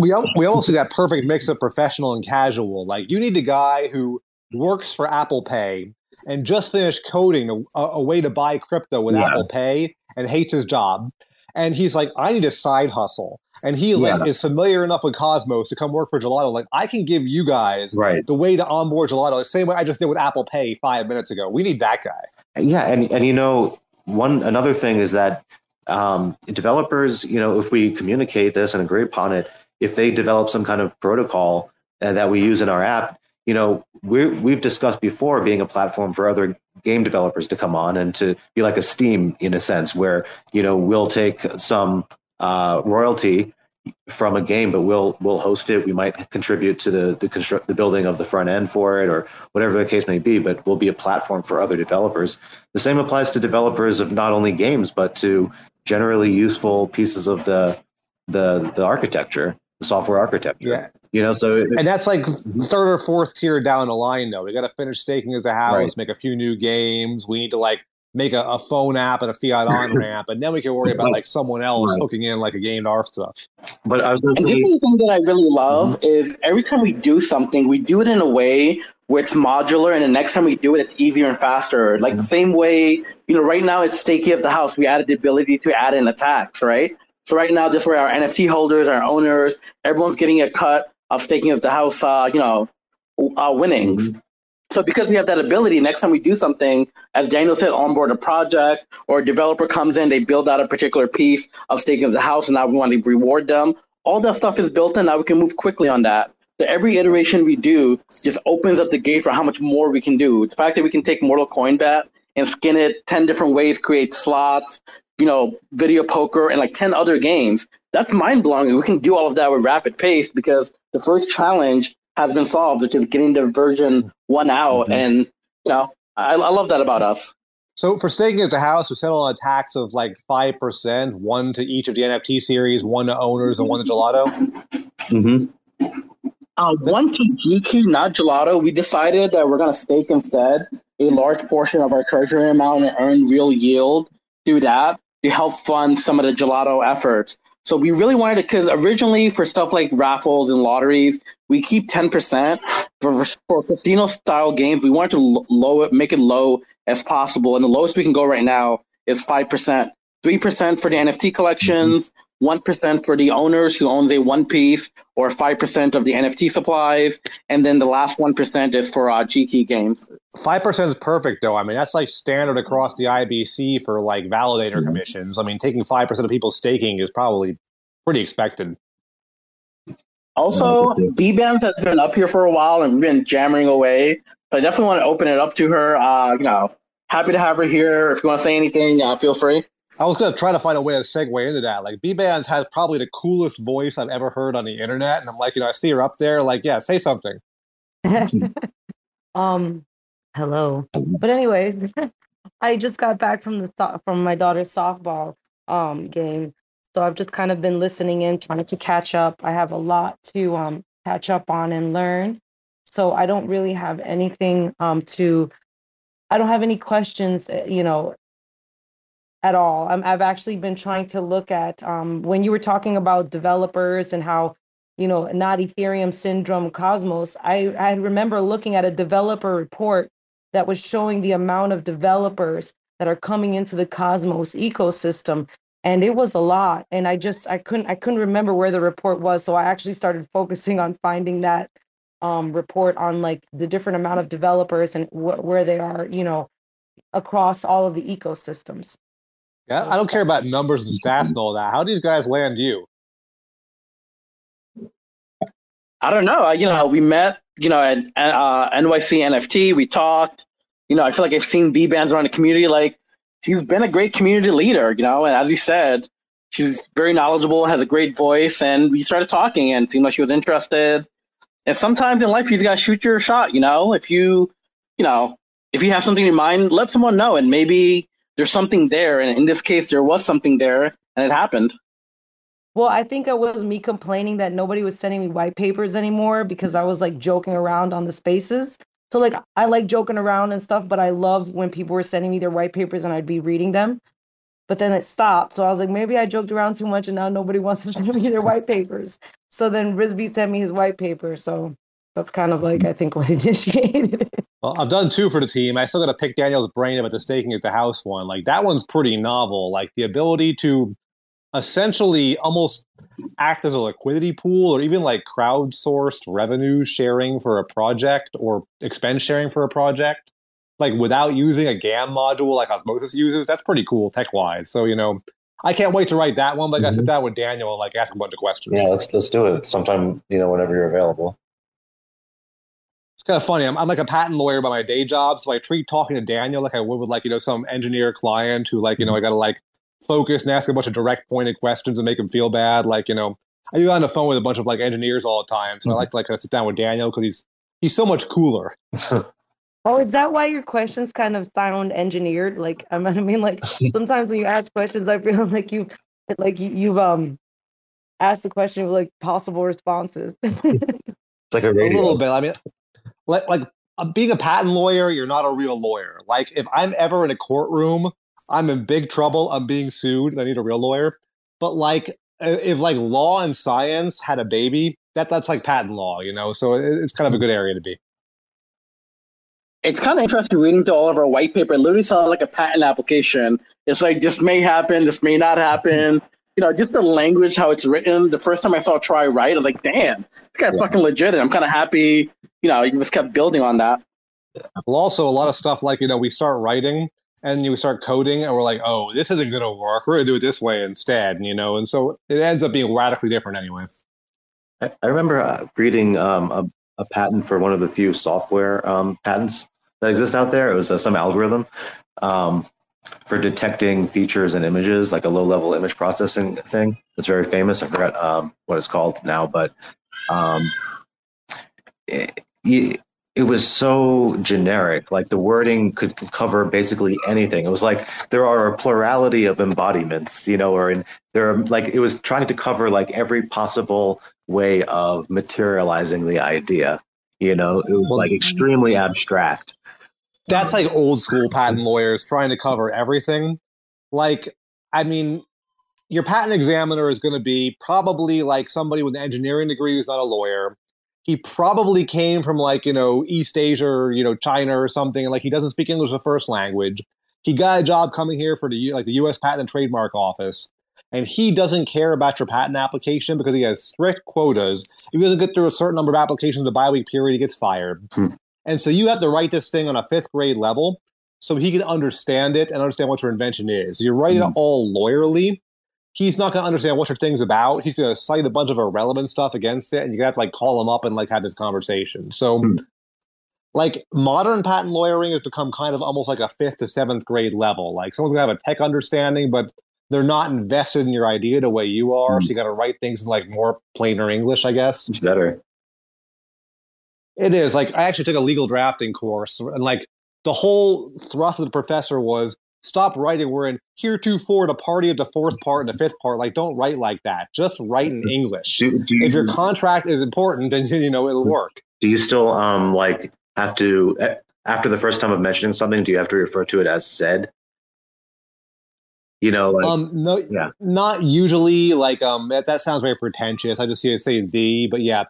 we al- we almost see that perfect mix of professional and casual. Like you need a guy who works for Apple Pay and just finished coding a, a way to buy crypto with Yeah. Apple Pay and hates his job. And he's like, I need a side hustle. And he like is familiar enough with Cosmos to come work for Gelotto. Like I can give you guys right the way to onboard Gelotto the same way I just did with Apple Pay five minutes ago. We need that guy. Yeah, and and you know, one another thing is that um, developers, you know, if we communicate this and agree upon it, if they develop some kind of protocol uh, that we use in our app, you know, we we've discussed before being a platform for other game developers to come on and to be like a Steam in a sense, where you know we'll take some uh, royalty from a game, but we'll we'll host it. We might contribute to the the construct the building of the front end for it, or whatever the case may be. But we'll be a platform for other developers. The same applies to developers of not only games, but to generally useful pieces of the the the architecture, software architecture. Yeah. You know, so it- And that's like mm-hmm. third or fourth tier down the line, though. We got to finish staking as a house, Right. make a few new games. We need to like make a, a phone app and a fiat on ramp, and then we can worry about like someone else Right. hooking in like a game to our stuff. But I was gonna And say- the thing that I really love mm-hmm. is every time we do something, we do it in a way where it's modular, and the next time we do it, it's easier and faster. Like the same way, you know, right now it's Stakey of the House. We added the ability to add in attacks, right? So right now, just where our NFT holders, our owners, everyone's getting a cut of Staking of the House, uh, you know, uh, winnings. So because we have that ability, next time we do something, as Daniel said, onboard a project or a developer comes in, they build out a particular piece of staking of the house, and now we want to reward them. All that stuff is built in. Now we can move quickly on that. So every iteration we do just opens up the gate for how much more we can do. The fact that we can take Mortal Coin Bat and skin it ten different ways, create slots, you know, video poker, and like ten other games. That's mind blowing. We can do all of that with rapid pace because the first challenge has been solved, which is getting the version one out. Mhm. And you know, I, I love that about us. So for staking at the house, we settle on a tax of like five percent, one to each of the NFT series, one to owners, and one to Gelotto. Mhm. Uh, one to GQ, not Gelotto. We decided that we're going to stake instead a large portion of our treasury amount and earn real yield through that to help fund some of the Gelotto efforts. So we really wanted to, because originally for stuff like raffles and lotteries, we keep 10%. For, for casino style games, we wanted to l- low it, make it low as possible. And the lowest we can go right now is 5%. 3% for the NFT collections, 1% for the owners who owns a one piece or 5% of the NFT supplies. And then the last 1% is for uh, G-Key games. Five percent is perfect, though. I mean, that's like standard across the IBC for like validator Mhm. commissions. I mean, taking five percent of people's staking is probably pretty expected. Also. Bbandz has been up here for a while and we've been jammering away. So I definitely want to open it up to her. Uh, you know, happy to have her here. If you want to say anything, uh, feel free. I was gonna try to find a way to segue into that. Like Bbandz has probably the coolest voice I've ever heard on the internet, and I'm like, you know, I see her up there, like, yeah, say something. um, hello. But anyways, I just got back from the from my daughter's softball um game, so I've just kind of been listening in, trying to catch up. I have a lot to um catch up on and learn, so I don't really have anything um to. I don't have any questions, uh, you know, at all. I'm, I've actually been trying to look at um, when you were talking about developers and how, you know, not Ethereum syndrome Cosmos. I, I remember looking at a developer report that was showing the amount of developers that are coming into the Cosmos ecosystem, and it was a lot. And I just I couldn't I couldn't remember where the report was, so I actually started focusing on finding that um, report on like the different amount of developers and wh- where they are, you know, across all of the ecosystems. Yeah, I don't care about numbers and stats and all that. How do these guys land you? I don't know. You know, we met, you know, at uh, NYC NFT. We talked. You know, I feel like I've seen Bbandz around the community. Like, she's been a great community leader, you know, and as you said, she's very knowledgeable, and has a great voice, and we started talking and seemed like she was interested. And sometimes in life, you just got to shoot your shot, you know? If you, you know, if you have something in mind, let someone know, and maybe there's something there. And in this case, there was something there, and it happened. Well, I think it was me complaining that nobody was sending me white papers anymore because I was like joking around on the spaces. So like I like joking around and stuff, but I love when people were sending me their white papers and I'd be reading them. But then it stopped. So I was like, maybe I joked around too much and now nobody wants to send me their white papers. So then Rizbe sent me his white paper. So that's kind of like I think what initiated it. Well, I've done two for the team. I still got to pick Daniel's brain about the staking at the house one. Like that one's pretty novel. Like the ability to essentially almost act as a liquidity pool or even like crowdsourced revenue sharing for a project or expense sharing for a project like without using a gamm module like osmosis uses that's pretty cool tech wise so you know i can't wait to write that one but i gotta sit down with daniel and like ask a bunch of questions Yeah, let's let's do it sometime. You know, whenever you're available. It's kind of funny I'm, I'm like a patent lawyer by my day job so i treat talking to daniel like i would with like you know some engineer client who like you know i gotta like focus and ask a bunch of direct pointed questions and make him feel bad like you know i do on the phone with a bunch of like engineers all the time so i like to like kind of sit down with daniel because he's he's so much cooler Oh, is that why your questions kind of sound engineered? Like I mean, like sometimes when you ask questions, I feel like you, like you, you've um asked the question with like possible responses. It's like a a radio. little bit i mean like, like uh, being a patent lawyer, you're not a real lawyer. Like if I'm ever in a courtroom, I'm in big trouble. I'm being sued, and I need a real lawyer. But like if like law and science had a baby, that that's like patent law, you know. So it's kind of a good area to be. It's kind of interesting reading through all of our white paper. It literally sounds like a patent application. It's like this may happen, this may not happen. You know, just the language, how it's written. The first time I saw try Right, I was like, "Damn, this guy's yeah. fucking legit." And I'm kind of happy. You know, you just kept building on that. Well, also a lot of stuff like you know we start writing and you start coding and we're like, oh, this isn't going to work. We're going to do it this way instead, you know. And so it ends up being radically different anyway. I, I remember uh, reading um, a, a, patent for one of the few software um, patents that exist out there. It was uh, some algorithm um, for detecting features and images, like a low-level image processing thing. It's very famous. I forgot um, what it's called now, but um, it, it, it was so generic. Like the wording could cover basically anything. It was like there are a plurality of embodiments, you know, or in there are like it was trying to cover like every possible way of materializing the idea. You know, it was like extremely abstract. That's like old school patent lawyers trying to cover everything. Like, I mean, your patent examiner is going to be probably like somebody with an engineering degree who's not a lawyer he probably came from like you know east asia or you know china or something and like he doesn't speak english as a first language he got a job coming here for the like the us patent and trademark office and he doesn't care about your patent application because he has strict quotas if he doesn't get through a certain number of applications in the bi-week period he gets fired hmm. And so you have to write this thing on a fifth grade level so he can understand it and understand what your invention is you write hmm. it all lawyerly he's not going to understand what your thing's about. He's going to cite a bunch of irrelevant stuff against it, and you're going to have to like call him up and like have this conversation. So, hmm. like modern patent lawyering has become kind of almost like a fifth to seventh grade level. Like someone's going to have a tech understanding, but they're not invested in your idea the way you are. Hmm. So you got to write things in like more plainer English, I guess. It's better. It is like I actually took a legal drafting course, and like the whole thrust of the professor was stop writing. We're in heretofore the party of the fourth part and the fifth part. Like, don't write like that. Just write in English. Do, do you, if your contract is important, then you know it'll work. Do you still um like have to after the first time of mentioning something? Do you have to refer to it as said? You know, like, um, no, yeah, not usually. Like, um, that, that sounds very pretentious. I just see it say the, but yeah,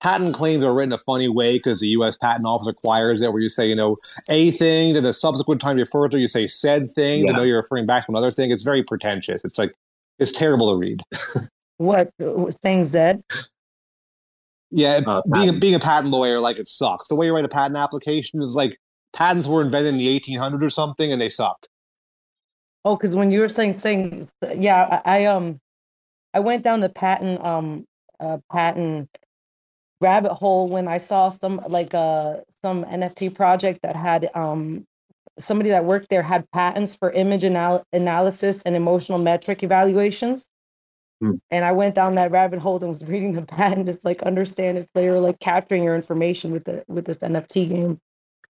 patent claims are written a funny way because the U.S. Patent Office requires it, where you say, you know, a thing, then the subsequent time you refer to, you say said thing, yeah. to know you're referring back to another thing. It's very pretentious. It's like it's terrible to read. what saying said? Yeah, uh, being being a patent lawyer, like it sucks. The way you write a patent application is like patents were invented in the 1800s or something, and they suck. Oh, because when you were saying saying, yeah, I, I um, I went down the patent um uh, patent rabbit hole when I saw some like uh some NFT project that had um somebody that worked there had patents for image anal- analysis and emotional metric evaluations. Hmm. And I went down that rabbit hole and was reading the patent. It's like understand if they were like capturing your information with the with this NFT game.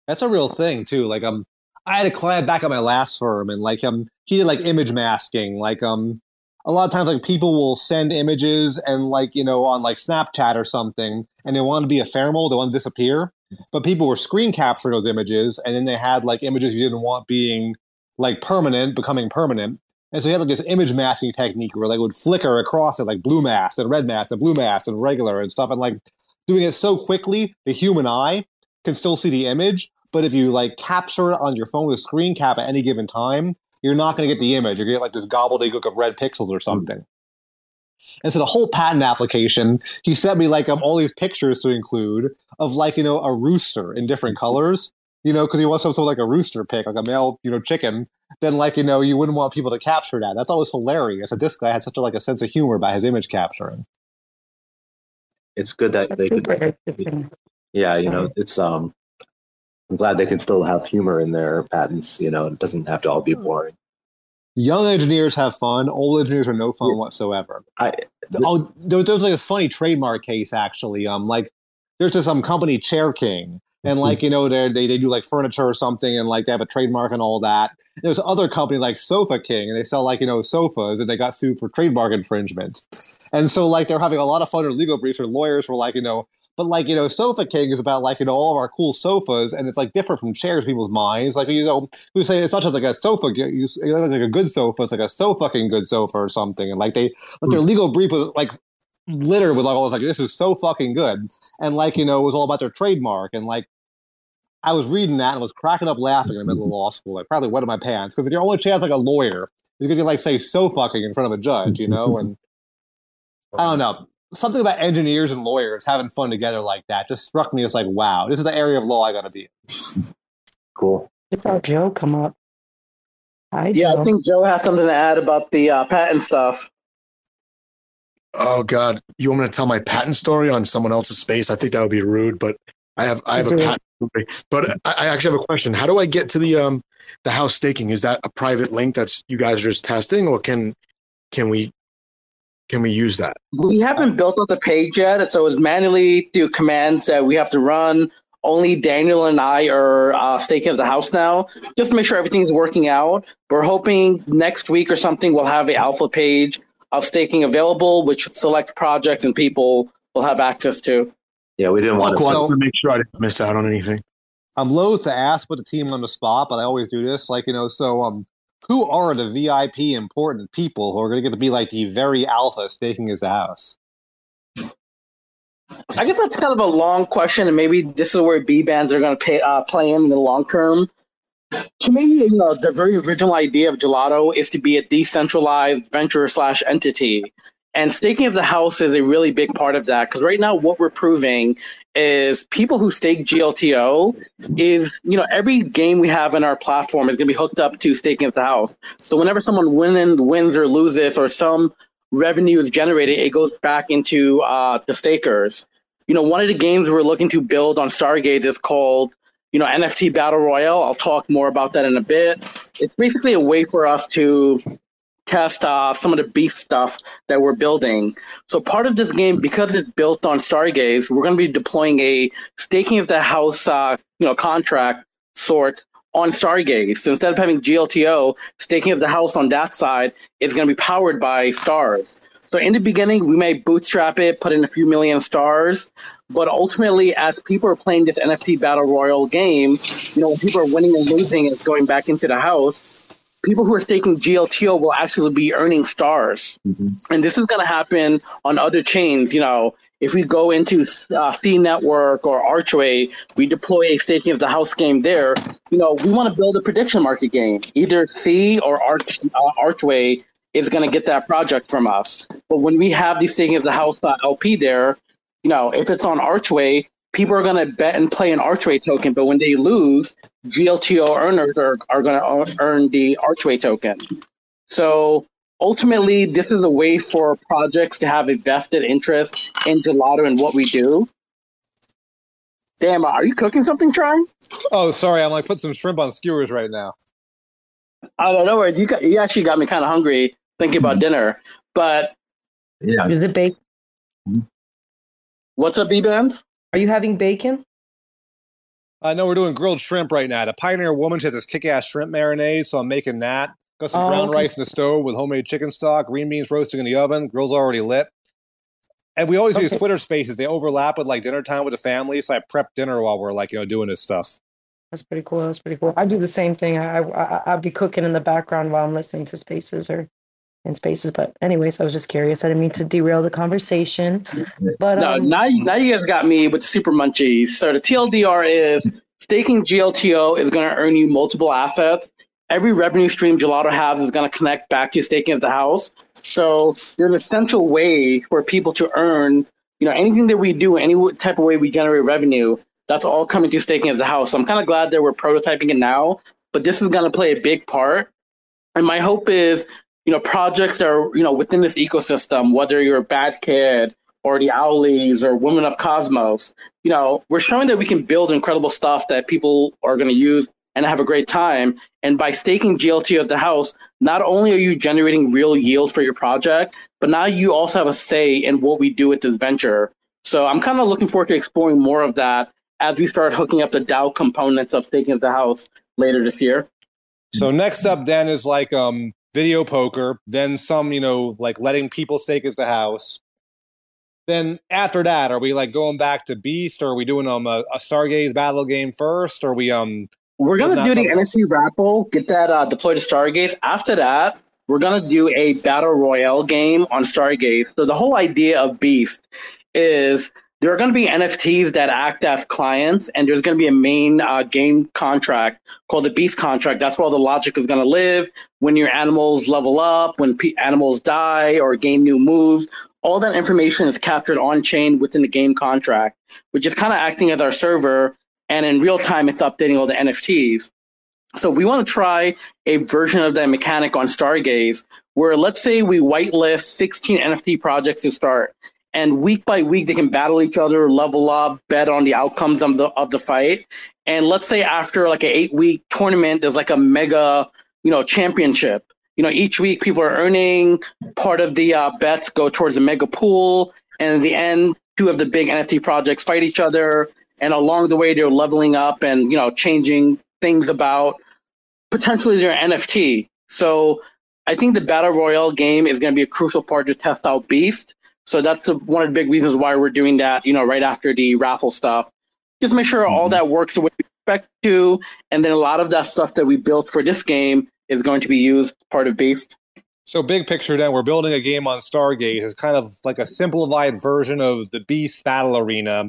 That's a real thing too. Like um I had a client back at my last firm and like um he did like image masking. Like um a lot of times like people will send images and like you know on like snapchat or something and they want to be ephemeral they want to disappear but people were screen capturing those images and then they had like images you didn't want being like permanent becoming permanent and so you had like this image masking technique where like would flicker across it like blue mask and red mask and blue mask and regular and stuff and like doing it so quickly the human eye can still see the image but if you like capture it on your phone with a screen cap at any given time you're not going to get the image. You're going to get like this gobbledygook of red pixels or something. And so the whole patent application, he sent me like um, all these pictures to include of like, you know, a rooster in different colors, you know, because he wants something like a rooster pick, like a male, you know, chicken. Then like, you know, you wouldn't want people to capture that. That's always hilarious. That this guy had such a, like a sense of humor about his image capturing. It's good that That's they could, yeah, you know, it's um I'm glad they can still have humor in their patents. You know, it doesn't have to all be hmm. boring. Young engineers have fun. Old engineers are no fun yeah. whatsoever. I, oh, there, there, was like this funny trademark case actually. Um, like there's just some company Chair King, and mm-hmm. like you know they they do like furniture or something, and like they have a trademark and all that. And there's other company like Sofa King, and they sell like you know sofas, and they got sued for trademark infringement. And so like they're having a lot of fun in legal briefs, where lawyers were like you know But like you know, Sofa King is about like you know all of our cool sofas, and it's like different from chairs in people's minds. Like you know, we say it's not just like a sofa, you, you know, like a good sofa, it's like a so fucking good sofa or something. And like they, like their hmm. legal brief was like littered with like all this like this is so fucking good, and like you know it was all about their trademark, and like I was reading that and was cracking up laughing in the middle of law school. I probably wetted my pants because your only chance like a lawyer is going to like say so fucking in front of a judge, you know? And I don't know. Something about engineers and lawyers having fun together like that just struck me as like, wow, this is the area of law I got to be in. Cool. Just saw Joe come up. Hi, Yeah, Joe. I think Joe has something to add about the uh, patent stuff. Oh God, you want me to tell my patent story on someone else's space? I think that would be rude, but I have I have a patent story. But I, I actually have a question. How do I get to the um the house staking? Is that a private link that's you guys are just testing, or can can we can we use that? We haven't built out the page yet, so it's manually through commands that we have to run. Only Daniel and I are uh, staking at the house now, just to make sure everything's working out. We're hoping next week or something we'll have a alpha page of staking available, which select projects and people will have access to. Yeah, we didn't want cool. I to. want to make sure I didn't miss out on anything. I'm loath to ask put the team on the spot, but I always do this. Like, you know, so um who are the VIP important people who are gonna get to be like the very alpha staking his house? I guess that's kind of a long question, and maybe this is where Bbandz are going to pay, uh, play in, in the long term. To me, you know, the very original idea of Gelotto is to be a decentralized venture slash entity, and staking of the house is a really big part of that. Because right now, what we're proving is people who stake GLTO is, you know, every game we have in our platform is going to be hooked up to staking of the house. So whenever someone wins, wins or loses, or some revenue is generated, it goes back into uh, the stakers. You know, one of the games we're looking to build on Stargaze is called, you know, NFT Battle Royale. I'll talk more about that in a bit. It's basically a way for us to test uh, some of the beef stuff that we're building. So part of this game, because it's built on Stargaze, we're going to be deploying a staking of the house, uh, you know, contract sort on Stargaze. So instead of having GLTO, staking of the house on that side is going to be powered by stars. So in the beginning, we may bootstrap it, put in a few million stars, but ultimately, as people are playing this NFT battle royal game, you know, people are winning and losing it's going back into the house, people who are staking GLTO will actually be earning stars. And this is going to happen on other chains. You know, if we go into uh, Sei Network or Archway, we deploy a staking of the house game there. You know, we want to build a prediction market game. Either C or Arch, uh, Archway is going to get that project from us. But when we have the staking of the house uh, LP there, you know, if it's on Archway, people are going to bet and play an Archway token. But when they lose, GLTO earners are, are going to earn the Archway token. So ultimately, this is a way for projects to have a vested interest in Gelotto and what we do. Damn, are you cooking something, Try? Oh, sorry, I'm like putting some shrimp on skewers right now. I don't know. You got, you actually got me kind of hungry thinking about mm-hmm. dinner. But Yeah, Is it bacon? Mm-hmm. what's up, Bbandz? Are you having bacon? I know we're doing grilled shrimp right now. The Pioneer Woman she has this kick-ass shrimp marinade, so I'm making that. Got some Oh, brown okay. rice in the stove with homemade chicken stock, green beans roasting in the oven, grill's already lit. And we always use Twitter spaces. They overlap with like dinner time with the family, so I prep dinner while we're like, you know, doing this stuff. That's pretty cool. That's pretty cool. I do the same thing. I, I I- I'll be cooking in the background while I'm listening to Spaces or in Spaces. But anyways, I was just curious. I didn't mean to derail the conversation. But No, um, now, now you guys got me with the super munchies. So the TLDR is staking GLTO is going to earn you multiple assets. Every revenue stream Gelotto has is going to connect back to staking as the house. So there's an essential way for people to earn, you know, anything that we do, any type of way we generate revenue, that's all coming to staking as the house. So I'm kind of glad that we're prototyping it now, but this is going to play a big part. And my hope is, you know, projects that are, you know, within this ecosystem, whether you're a bad kid or the Owlies or Women of Cosmos, you know, we're showing that we can build incredible stuff that people are going to use and have a great time. And by staking GLT as the house, not only are you generating real yield for your project, but now you also have a say in what we do with this venture. So I'm kind of looking forward to exploring more of that as we start hooking up the DAO components of staking as the house later this year. So next up then is like um video poker, then some, you know, like letting people stake as the house. then after that, are we like going back to Beast, or are we doing um a, a Stargaze battle game first, or we um? We're gonna do the NFT raffle, get that uh, deployed to Stargaze. After that, we're gonna do a battle royale game on Stargaze. So the whole idea of Beast is there are going to be NFTs that act as clients, and there's going to be a main uh, game contract called the Beast contract. That's where all the logic is going to live. When your animals level up, when pe animals die or gain new moves, all that information is captured on chain within the game contract, which is kind of acting as our server. And in real time, it's updating all the NFTs. So we want to try a version of that mechanic on Stargaze, where let's say we whitelist 16 NFT projects to start and week by week they can battle each other, level up, bet on the outcomes of the of the fight. And let's say after like an eight week tournament, there's like a mega, you know, championship. You know, each week people are earning part of the uh, bets go towards the mega pool, and in the end, two of the big NFT projects fight each other, and along the way they're leveling up and you know changing things about potentially their NFT. So I think the battle royale game is going to be a crucial part to test out Beast. So that's a, one of the big reasons why we're doing that, you know, right after the raffle stuff. Just make sure all that works the way we expect to. And then a lot of that stuff that we built for this game is going to be used part of Beast. So big picture, then we're building a game on Stargaze as kind of like a simplified version of the Beast Battle Arena,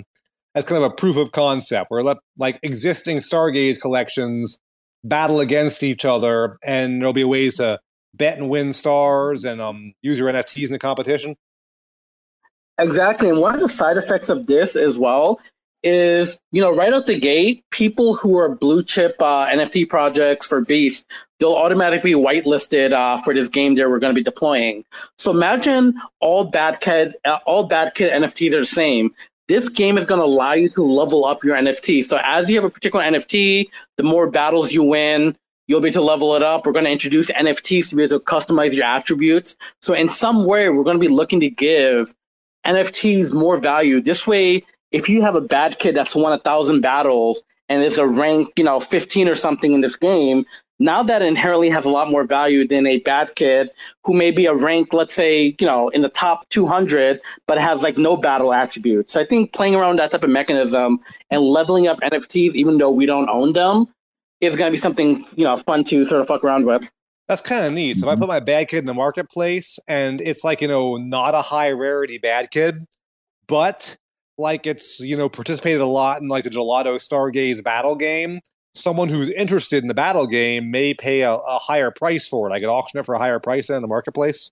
as kind of a proof of concept. Where let like existing Stargaze collections battle against each other, and there'll be ways to bet and win stars and um use your NFTs in the competition. Exactly. And one of the side effects of this as well is, you know, right out the gate, people who are blue chip uh, NFT projects for Beast, they'll automatically be whitelisted uh, for this game that we're going to be deploying. So imagine all bad kid, uh, all bad kid NFTs are the same. This game is going to allow you to level up your NFT. So as you have a particular NFT, the more battles you win, you'll be able to level it up. We're going to introduce NFTs to be able to customize your attributes. So in some way, we're going to be looking to give NFTs more value. This way, if you have a bad kid that's won a thousand battles and is a rank, you know, 15 or something in this game, now that inherently has a lot more value than a bad kid who may be a rank, let's say, you know, in the top 200, but has like no battle attributes. So I think playing around that type of mechanism and leveling up NFTs, even though we don't own them, is going to be something, you know, fun to sort of fuck around with. That's kind of neat. So if I mm-hmm. put my bad kid in the marketplace and it's like, you know, not a high rarity bad kid, but like it's, you know, participated a lot in like the Gelotto Stargaze battle game, someone who's interested in the battle game may pay a, a higher price for it. I could auction it for a higher price in the marketplace.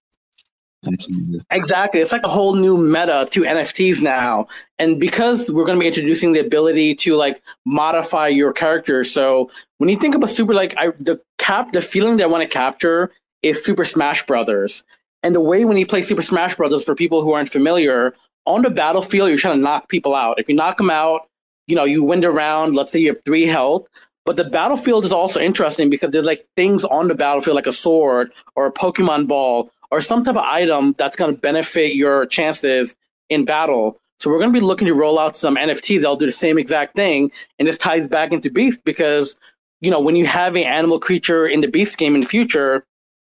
Absolutely. Exactly. It's like a whole new meta to NFTs now. And because we're going to be introducing the ability to like modify your character. So when you think of a super like I the cap the feeling that I want to capture is Super Smash Brothers. And the way when you play Super Smash Brothers for people who aren't familiar, on the battlefield you're trying to knock people out. If you knock them out, you know, you win the round, let's say you have 3 health, but the battlefield is also interesting because there's like things on the battlefield like a sword or a Pokemon ball or some type of item that's going to benefit your chances in battle. So we're going to be looking to roll out some NFTs that'll do the same exact thing, and this ties back into Beast because you know when you have an animal creature in the Beast game in the future,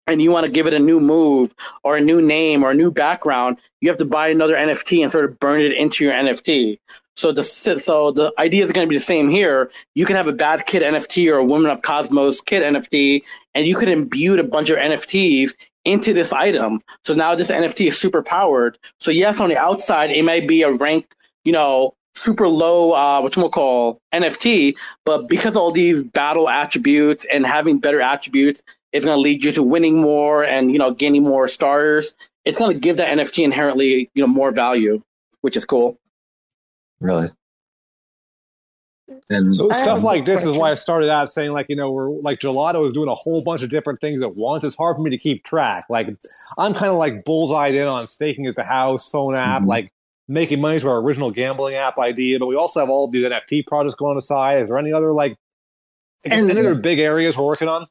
and you want to give it a new move or a new name or a new background, you have to buy another NFT and sort of burn it into your NFT. So the so the idea is going to be the same here. You can have a bad kid NFT or a Woman of Cosmos kid NFT, and you could imbue a bunch of NFTs into this item. So now this NFT is super powered. So yes, on the outside it may be a ranked, you know, super low, uh, what we'll call NFT, but because all these battle attributes and having better attributes, is going to lead you to winning more and you know gaining more stars. It's to give that NFT inherently, you know, more value, which is cool. Really. And So stuff like this is why I started out saying like you know we're like Gelotto is doing a whole bunch of different things at once. It's hard for me to keep track. Like I'm kind of like bullseyed in on staking as the house phone app, Mhm. like making money to our original gambling app idea. But we also have all these NFT projects going on the side. Is there any other like And- any other big areas we're working on?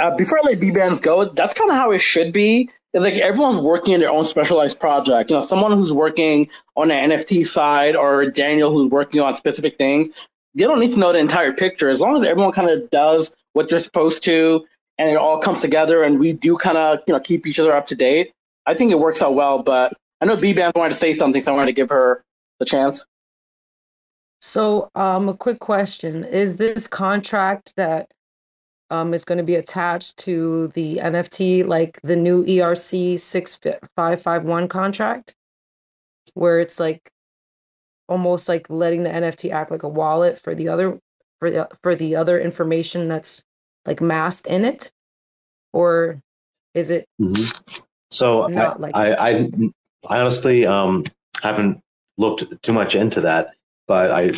uh, before I let Bbandz go, that's kind of how it should be. It's like everyone's working in their own specialized project. You know, someone who's working on the NFT side or Daniel who's working on specific things. They don't need to know the entire picture. As long as everyone kind of does what they're supposed to and it all comes together and we do kind of, you know, keep each other up to date. I think it works out well. But I know Bbandz wanted to say something, so I wanted to give her the chance. So, um, a quick question: Is this contract that um is going to be attached to the NFT like the new ERC six five five one contract, where it's like almost like letting the NFT act like a wallet for the other for the for the other information that's like masked in it, or is it Mhm. So Not I, like- I, I, I honestly um, haven't looked too much into that, but I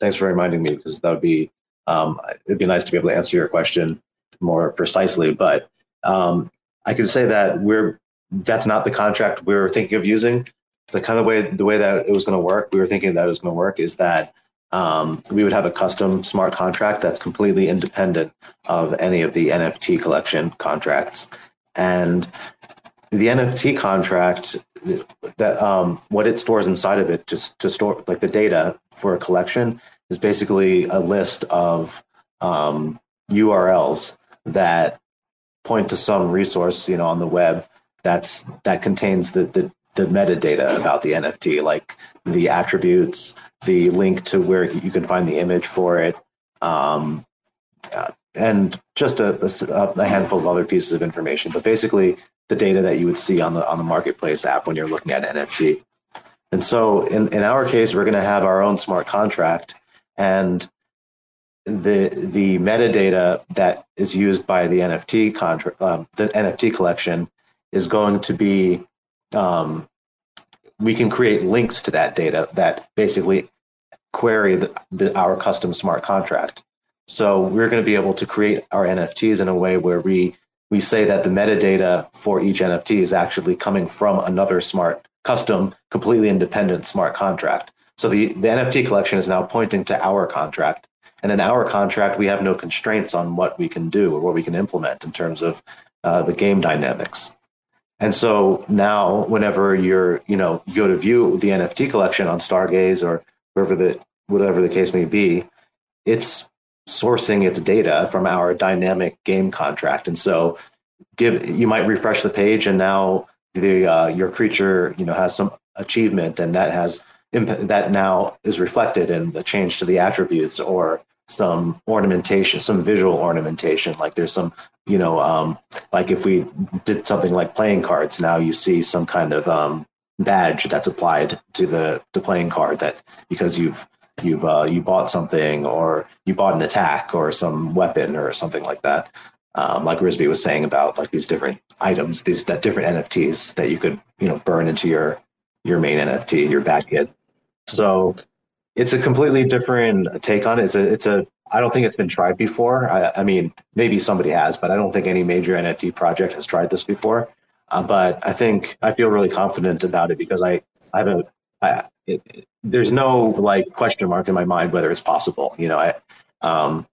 thanks for reminding me because that would be um, it'd be nice to be able to answer your question more precisely. But um, I can say that we're that's not the contract we're thinking of using. The kind of way the way that it was going to work, we were thinking that it was going to work is that um, we would have a custom smart contract that's completely independent of any of the NFT collection contracts. And the NFT contract, that um, what it stores inside of it to, to store like the data for a collection is basically a list of um, URLs that point to some resource, you know, on the web that's that contains the, the the metadata about the NFT, like the attributes, the link to where you can find the image for it, um, uh, and just a, a, handful of other pieces of information. But basically, the data that you would see on the on the marketplace app when you're looking at NFT. And so, in in our case, we're going to have our own smart contract, and the the metadata that is used by the NFT contract, um, the NFT collection, is going to be um, we can create links to that data that basically query the, the, our custom smart contract. So we're going to be able to create our NFTs in a way where we we say that the metadata for each NFT is actually coming from another smart, custom, completely independent smart contract. So the, the NFT collection is now pointing to our contract. And in our contract, we have no constraints on what we can do or what we can implement in terms of uh, the game dynamics. And so now, whenever you're, you know, you go to view the NFT collection on Stargaze or wherever the whatever the case may be, it's sourcing its data from our dynamic game contract. And so, give you might refresh the page, and now the uh, your creature, you know, has some achievement, and that has that now is reflected in a change to the attributes or some ornamentation, some visual ornamentation. Like there's some, you know, um, like if we did something like playing cards, now you see some kind of um, badge that's applied to the the playing card that because you've you've uh, you bought something or you bought an attack or some weapon or something like that. Um, like Rizbe was saying about like these different items, these that different NFTs that you could you know burn into your your main NFT, your bad kid. So it's a completely different take on it. It's a it's a I don't think it's been tried before. I, I mean, maybe somebody has, but I don't think any major NFT project has tried this before. Uh, but I think I feel really confident about it because I I have a I, it, it, there's no like question mark in my mind whether it's possible. You know, I um,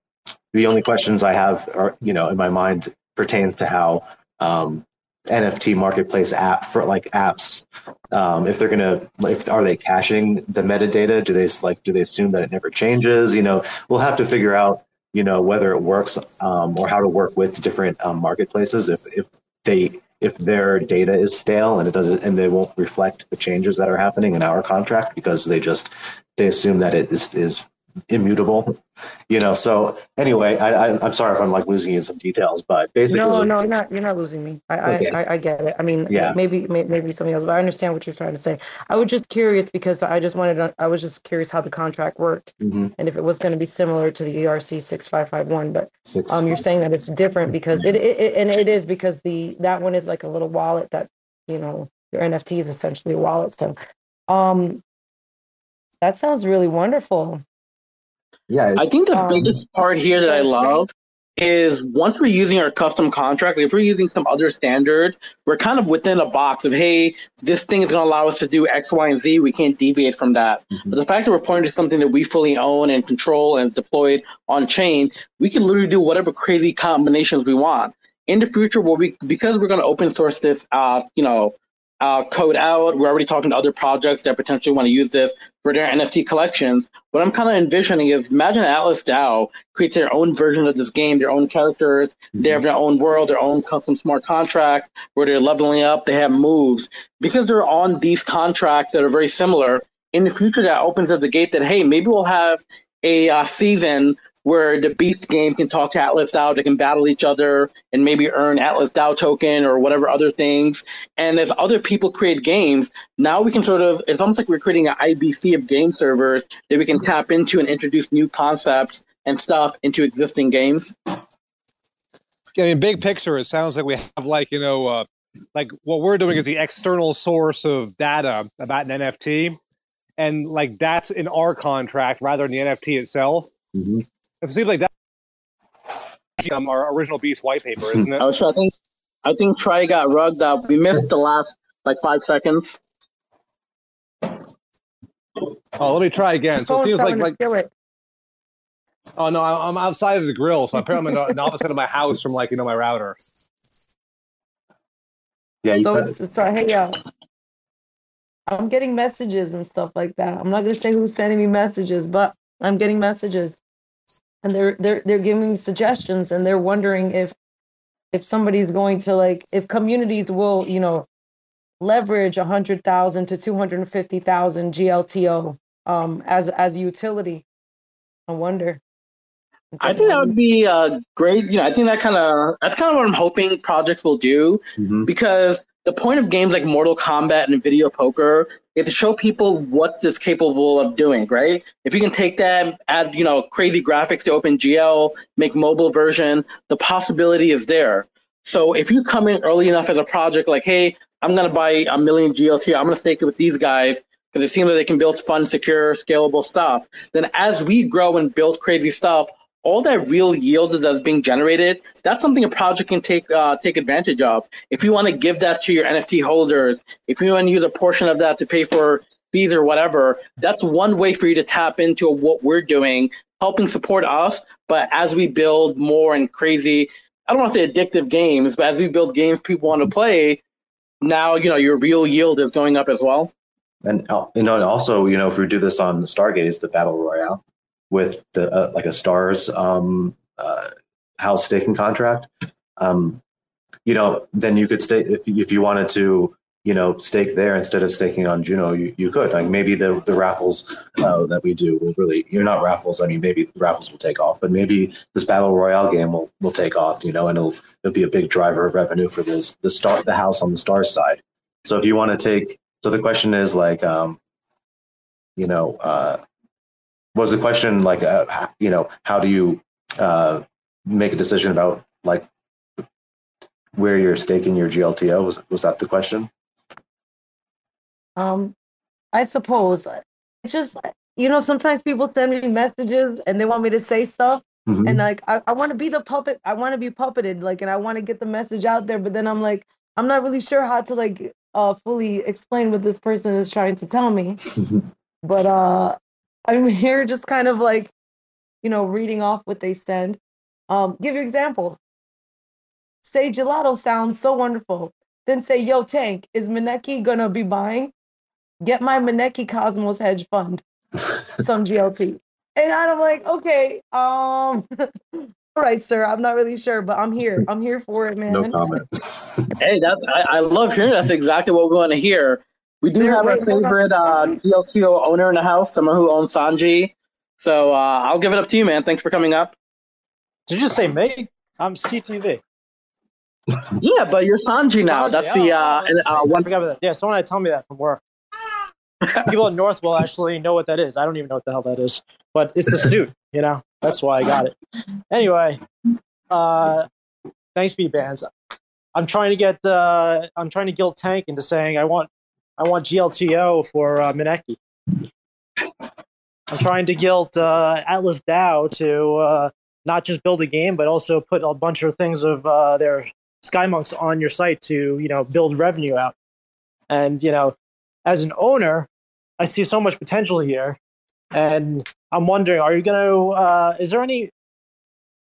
the only questions I have are you know in my mind pertains to how um, NFT marketplace app for like apps um, if they're gonna if are they caching the metadata? Do they like do they assume that it never changes? You know we'll have to figure out you know whether it works um, or how to work with different um, marketplaces if if they if their data is stale and it doesn't and they won't reflect the changes that are happening in our contract because they just they assume that it is is immutable you know so anyway I, I i'm sorry if i'm like losing you in some details but basically No, no, you're not. You're not losing me. I, Okay. I, I, I get it. I mean, Yeah. maybe, may, maybe something else, but I understand what you're trying to say. I was just curious because I just wanted to. I was just curious how the contract worked Mhm. and if it was going to be similar to the ERC six five five one. But Six- um, you're saying that it's different because it, it, it, and it is because the that one is like a little wallet that you know your NFT is essentially a wallet. So, um, that sounds really wonderful. Yeah I think the Um, biggest part here that I love is once we're using our custom contract, if we're using some other standard, we're kind of within a box of, hey, this thing is going to allow us to do X, Y, and Z. We can't deviate from that. Mhm. But the fact that we're pointing to something that we fully own and control and deployed on chain, we can literally do whatever crazy combinations we want. In the future, we'll be, because we're going to open source this, uh, you know, uh, code out. We're already talking to other projects that potentially want to use this for their NFT collection. What I'm kind of envisioning is imagine Atlas DAO creates their own version of this game, their own characters, they have their own world, their own custom smart contract where they're leveling up, they have moves. Because they're on these contracts that are very similar, in the future that opens up the gate that, hey, maybe we'll have a uh, season where the Beast game can talk to Atlas DAO, they can battle each other and maybe earn Atlas DAO token or whatever other things. And as other people create games, now we can sort of, it's almost like we're creating an IBC of game servers that we can tap into and introduce new concepts and stuff into existing games. I mean, big picture, it sounds like we have like, you know, uh, like what we're doing is the external source of data about an NFT. And like that's in our contract rather than the NFT itself. Mhm. It seems like that um, our original Beast white paper, isn't it? Oh, so I think, I think Trey got rugged up. We missed the last like five seconds. Oh, let me try again. So it seems like telling the like skillet. oh no, I- I'm outside of the grill, so apparently I'm on the opposite of my house from like you know my router. Yeah, you So, said- it's- so hey, yo, I'm getting messages and stuff like that. I'm not gonna say who's sending me messages, but I'm getting messages, and they're they're they're giving suggestions, and they're wondering if if somebody's going to like if communities will you know leverage a hundred thousand to two hundred and fifty thousand GLTO um as as a utility. I wonder. I think that would be uh, great. You know, I think that kind of that's kind of what I'm hoping projects will do Mhm. because the point of games like Mortal Coin Bat and Video Poker is to show people what it's capable of doing. Right? If you can take that, add you know crazy graphics to OpenGL, make mobile version, the possibility is there. So if you come in early enough as a project, like, hey, I'm gonna buy a million GLT, I'm gonna stake it with these guys because it seems like they can build fun, secure, scalable stuff. Then as we grow and build crazy stuff, all that real yield that's being generated, that's something a project can take uh, take advantage of. If you want to give that to your NFT holders, if you want to use a portion of that to pay for fees or whatever, that's one way for you to tap into what we're doing, helping support us. But as we build more and crazy, I don't want to say addictive games, but as we build games people want to play, now you know your real yield is going up as well. And uh, you know, and also, you know, if we do this on Stargaze, the battle royale with the uh, like a stars um, uh, house staking contract, um, you know, then you could stake if if you wanted to, you know, stake there instead of staking on Juno, you, you could. Like maybe the the raffles uh, that we do will really, you're not raffles. I mean, maybe the raffles will take off, but maybe this battle royale game will will take off. You know, and it'll it'll be a big driver of revenue for this the star the house on the stars side. So if you want to take so the question is like, um, you know, uh, was the question like, uh, you know, how do you uh, make a decision about like where you're staking your GLTO? Was was that the question? Um, I suppose it's just you know sometimes people send me messages and they want me to say stuff Mhm. and like I, I want to be the puppet I want to be puppeted like and I want to get the message out there but then I'm like I'm not really sure how to like uh fully explain what this person is trying to tell me but uh I'm here just kind of like you know reading off what they send um give you example say Gelotto sounds so wonderful then say yo tank is Maneki gonna be buying get my Maneki Cosmos hedge fund some GLT. And I'm like, okay, um, all right, sir. I'm not really sure, but I'm here. I'm here for it, man. no comment. Hey, that's I, I love hearing that's exactly what we want to hear. We do have our wait, hold on. favorite uh, GLTO owner in the house, someone who owns Sanji. So uh, I'll give it up to you, man. Thanks for coming up. Did you just say me? I'm CTB. Yeah, but you're Sanji now. Sanji, That's the uh, and, uh, I one. forgot that. Yeah, someone had to tell me that from work. People in North will actually know what that is. I don't even know what the hell that is, but it's the suit. You know, that's why I got it. Anyway, uh, thanks, Bbandz. I'm trying to get. Uh, I'm trying to guilt Tank into saying I want. I want GLTO for uh, Maneki. I'm trying to guilt uh, Atlas DAO to uh, not just build a game, but also put a bunch of things of uh, their SkyMonks on your site to you know build revenue out. And you know, as an owner, I see so much potential here, and I'm wondering, are you going to? Uh, is there any,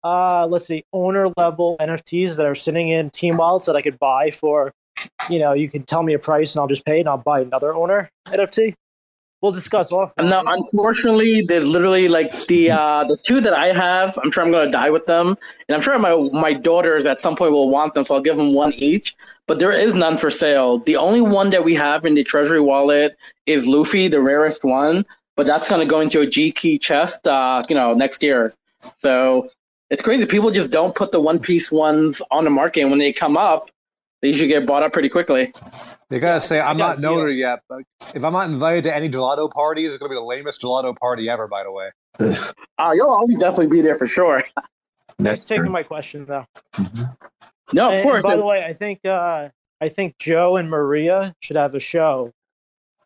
uh, let's see, owner level NFTs that are sitting in team wallets that I could buy for you know, you can tell me a price and I'll just pay it and I'll buy another owner NFT. We'll discuss off. No, unfortunately, there's literally like the uh, the two that I have. I'm sure I'm gonna die with them, and I'm sure my my daughters at some point will want them, so I'll give them one each. But there is none for sale. The only one that we have in the treasury wallet is Luffy, the rarest one, but that's gonna go into a G key chest, uh, you know, next year. So it's crazy. People just don't put the one piece ones on the market, and when they come up, they usually get bought up pretty quickly. They gotta say, I I'm not a deal. notary yet, but if I'm not invited to any Gelotto parties, it's gonna be the lamest Gelotto party ever. By the way, Uh, you'll always definitely be there for sure. That's taking my question though. No, of And- course. and by the way, I think uh, I think Joe and Maria should have a show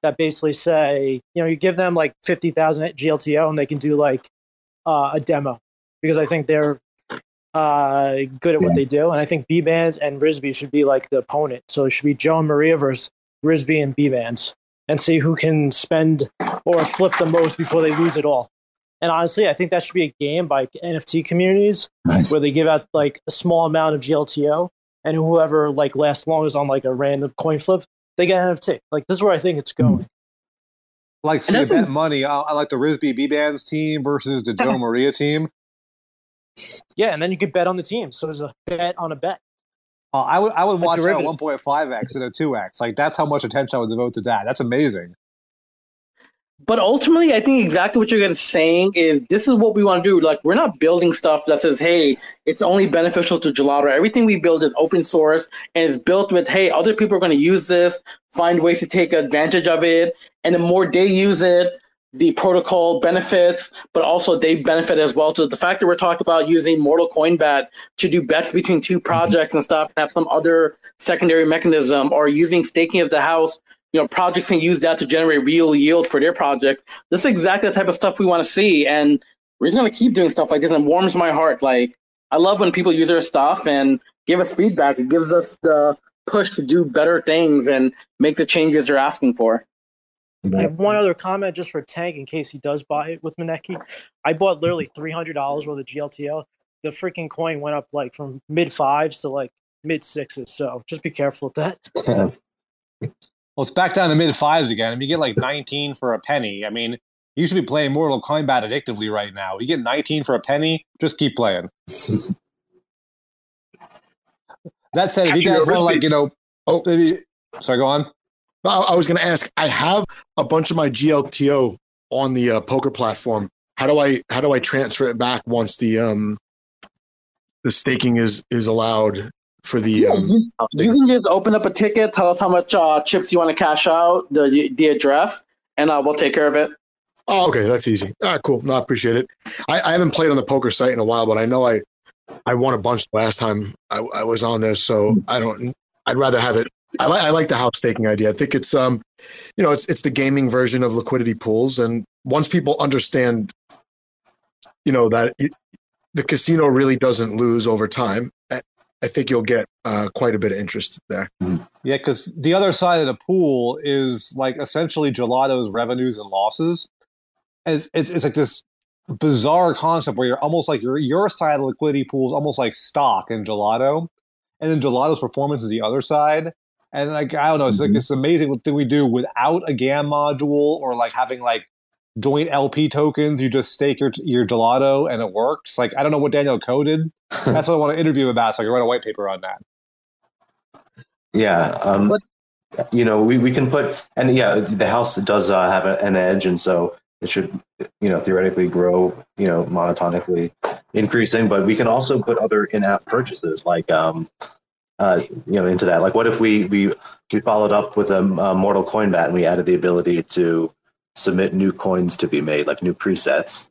that basically say, you know, you give them like fifty thousand at GLTO and they can do like uh, a demo because I think they're uh, good at what they do, and I think Bbandz and Rizbe should be like the opponent. So it should be Joe and Maria versus Rizbe and Bbandz, and see who can spend or flip the most before they lose it all. And honestly, I think that should be a game by NFT communities Nice. where they give out like a small amount of GLTO, and whoever like lasts longest on like a random coin flip, they get NFT. Like this is where I think it's going. like see, And bet money, I, I like the Rizbe B Bands team versus the Joe Maria team. Yeah, and then you could bet on the team. So there's a bet on a bet. Uh, I would I would A watch that at 1.5x and a 2x. Like that's how much attention I would devote to that. That's amazing. But ultimately, I think exactly what you're guys saying is this is what we want to do. Like, we're not building stuff that says, hey, it's only beneficial to Gelotto. Everything we build is open source and it's built with, hey, other people are going to use this, find ways to take advantage of it. And the more they use it, the protocol benefits, but also they benefit as well. So the fact that we're talking about using Mortal Coin Bat to do bets between two mm-hmm. projects and stuff, and have some other secondary mechanism, or using staking as the house you know projects can use that to generate real yield for their project. This is exactly the type of stuff we want to see and we're just going to keep doing stuff like this. And it warms my heart. Like i love when people use their stuff and give us feedback. It gives us the push to do better things and make the changes they're asking for I have one other comment just for Tank in case he does buy it with Maneki. I bought literally three hundred dollars worth of GLTO. The freaking coin went up like from mid fives to like mid sixes. So just be careful with that. Well, it's back down to mid fives again. I mean, you get like 19 for a penny. I mean, you should be playing Mortal Coin Bat addictively right now. You get 19 for a penny, just keep playing. That said, if you guys want to, like, you know, Oh. maybe, sorry, go on. I, I was going to ask. I have a bunch of my GLTO on the uh, poker platform. How do I how do I transfer it back once the um the staking is is allowed for the um you, you can just open up a ticket tell us how much uh, chips you want to cash out the the address and uh, we'll take care of it Oh, okay, that's easy. All right, cool. No, I appreciate it. I, I haven't played on the poker site in a while, but I know I I won a bunch last time I, I was on there, so I don't. I'd rather have it. I like I like the house staking idea. I think it's um, you know, it's it's the gaming version of liquidity pools, and once people understand, you know, that it, the casino really doesn't lose over time, I, I think you'll get uh, quite a bit of interest there. Yeah, because the other side of the pool is like essentially Gelotto's revenues and losses. It's, it's, it's like this bizarre concept where you're almost like your your side of the liquidity pool is almost like stock in Gelotto, and then Gelotto's performance is the other side. And like I don't know, it's like Mhm. this amazing thing we do without a gamm module or like having like joint LP tokens. You just stake your your Gelotto and it works. Like I don't know what Daniel coded. That's what I want to interview him about, so I can write a white paper on that. Yeah. Um, What- you know, we, we can put, and yeah, the house does uh, have a- an edge, and so it should, you know, theoretically grow, you know, monotonically increasing. But we can also put other in-app purchases, like, um, uh, you know, into that. Like, what if we we we followed up with a, a Mortal Coin Bat and we added the ability to submit new coins to be made, like new presets.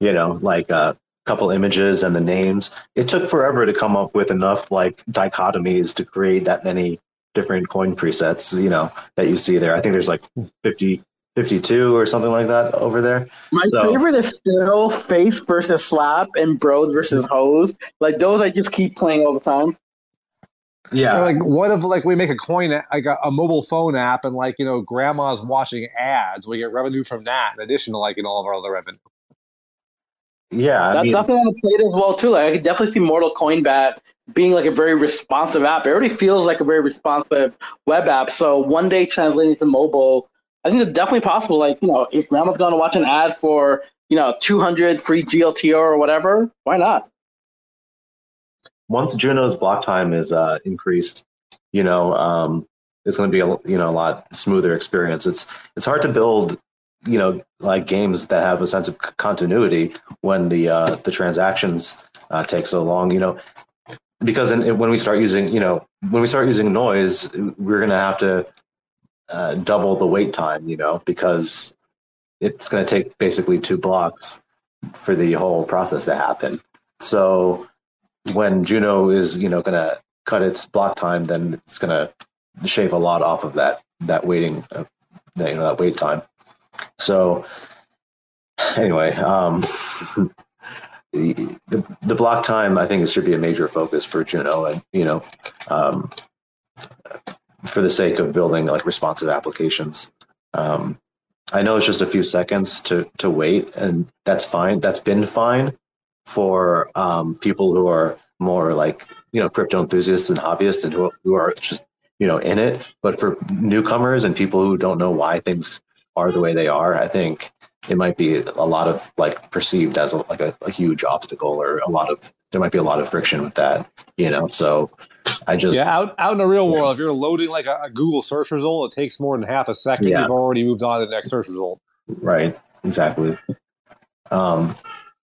You know, like a couple images and the names. It took forever to come up with enough like dichotomies to create that many different coin presets, you know, that you see there. I think there's like 50, 52 or something like that over there. My So- favorite is still face versus slap and bros versus hose. Like those, I just keep playing all the time. Yeah. Or, like what if like we make a coin like a, a mobile phone app and like you know grandma's watching ads we get revenue from that in addition to like in all of our other revenue Yeah. I That's mean, definitely on the plate as well too. Like I could definitely see Mortal Coin Bat being like a very responsive app. It already feels like a very responsive web app. So one day translating to mobile, I think it's definitely possible. Like, you know, if grandma's going to watch an ad for, you know, 200 free GLTO or whatever, why not? Once Juno's block time is uh, increased, you know, um, it's going to be a you know a lot smoother experience. It's it's hard to build you know like games that have a sense of continuity when the uh, the transactions uh, take so long. You know, because in, when we start using you know when we start using Nois, we're going to have to uh, double the wait time. You know, because it's going to take basically two blocks for the whole process to happen. So when Juno is you know going to cut its block time, then it's going to shave a lot off of that that waiting uh, that you know that wait time. So anyway, um, the, the, the block time I think it should be a major focus for Juno, and you know, um, for the sake of building like responsive applications. Um, I know it's just a few seconds to to wait, and that's fine. That's been fine for um, people who are more like you know crypto enthusiasts and hobbyists, and who who are just you know in it. But for newcomers and people who don't know why things are the way they are, I think it might be a lot of like perceived as a, like a, a huge obstacle or a lot of there might be a lot of friction with that. You know, so I just yeah out out in the real world, if you're loading like a, a, Google search result, it takes more than half a second. Yeah. You've already moved on to the next search result. Right. Exactly. Um,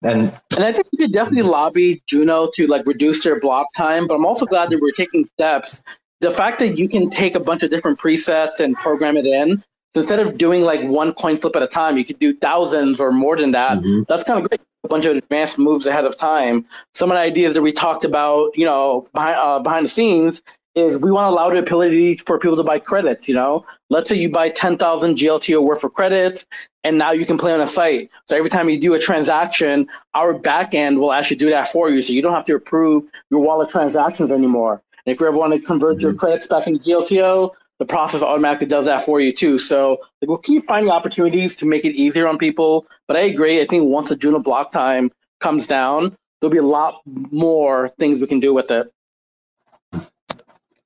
and and I think we could definitely lobby Juno to like reduce their block time. But I'm also glad that we're taking steps. The fact that you can take a bunch of different presets and program it in instead of doing like one coin flip at a time, you could do thousands or more than that. Mm-hmm. That's kind of great. A bunch of advanced moves ahead of time. Some of the ideas that we talked about, you know, behind uh, behind the scenes, is we want to allow the ability for people to buy credits. You know, let's say you buy ten thousand GLTO worth of credits, and now you can play on a site. So every time you do a transaction, our backend will actually do that for you, so you don't have to approve your wallet transactions anymore. And if you ever want to convert mm-hmm. your credits back into GLTO, the process automatically does that for you too. So like, we'll keep finding opportunities to make it easier on people. But I agree. I think once the Juno block time comes down, there'll be a lot more things we can do with it.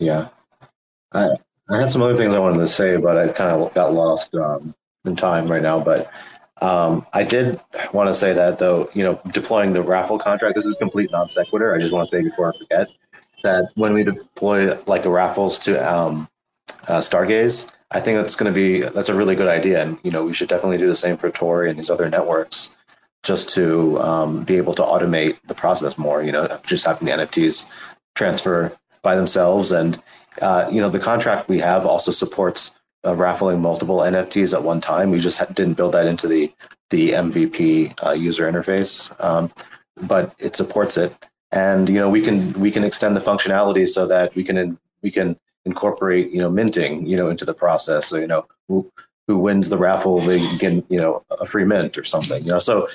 Yeah, I I had some other things I wanted to say, but I kind of got lost um, in time right now. But um, I did want to say that though, you know, deploying the raffle contract this is complete non sequitur. I just want to say before I forget that when we deploy like the raffles to um, uh, Stargaze, I think that's going to be that's a really good idea, and you know we should definitely do the same for Tori and these other networks, just to um, be able to automate the process more. You know, just having the NFTs transfer by themselves, and uh, you know the contract we have also supports uh, raffling multiple NFTs at one time. We just ha- didn't build that into the the MVP uh, user interface, um, but it supports it, and you know we can we can extend the functionality so that we can we can incorporate you know minting you know into the process. So you know who who wins the raffle they get you know a free mint or something you know. So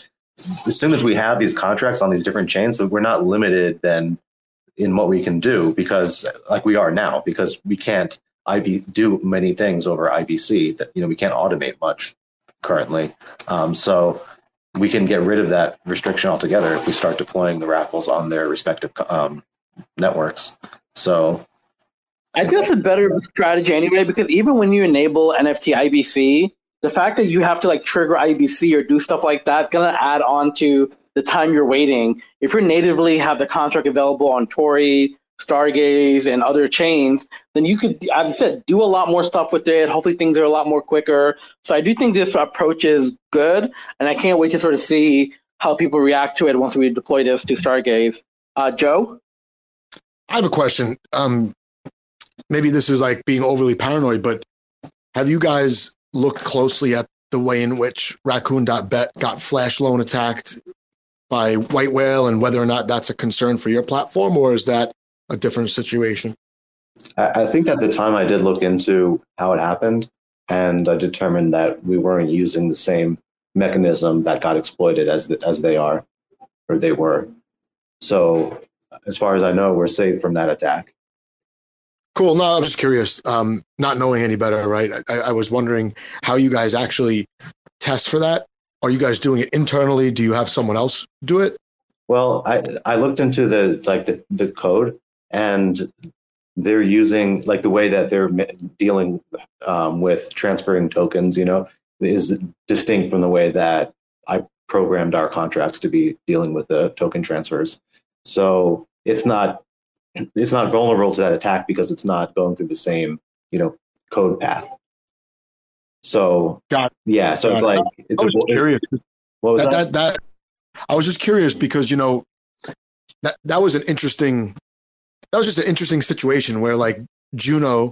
as soon as we have these contracts on these different chains so we're not limited then in what we can do because like we are now because we can't IV do many things over IBC that you know we can't automate much currently. Um, so we can get rid of that restriction altogether if we start deploying the raffles on their respective um, networks. So I think that's a better strategy anyway, because even when you enable NFT IBC, the fact that you have to like trigger IBC or do stuff like that is going to add on to the time you're waiting. If you natively have the contract available on Tori, Stargaze, and other chains, then you could, as I said, do a lot more stuff with it. Hopefully, things are a lot more quicker. So I do think this approach is good, and I can't wait to sort of see how people react to it once we deploy this to Stargaze. Uh, Joe, I have a question. Um, maybe this is like being overly paranoid, but have you guys looked closely at the way in which Raccoon.bet got flash loan attacked by White Whale and whether or not that's a concern for your platform, or is that a different situation? I think at the time I did look into how it happened, and I determined that we weren't using the same mechanism that got exploited as the, as they are, or they were. So, as far as I know, we're safe from that attack. Cool. No, I'm just curious. Um, not knowing any better, right? I, I was wondering how you guys actually test for that. Are you guys doing it internally? Do you have someone else do it? Well, I I looked into the like the, the code and they're using like the way that they're dealing um, with transferring tokens. You know, is distinct from the way that I programmed our contracts to be dealing with the token transfers. So it's not it's not vulnerable to that attack because it's not going through the same you know code path. So yeah, so it's like it's I a, was just curious. what was that, that? that that I was just curious because you know that that was an interesting that was just an interesting situation where like Juno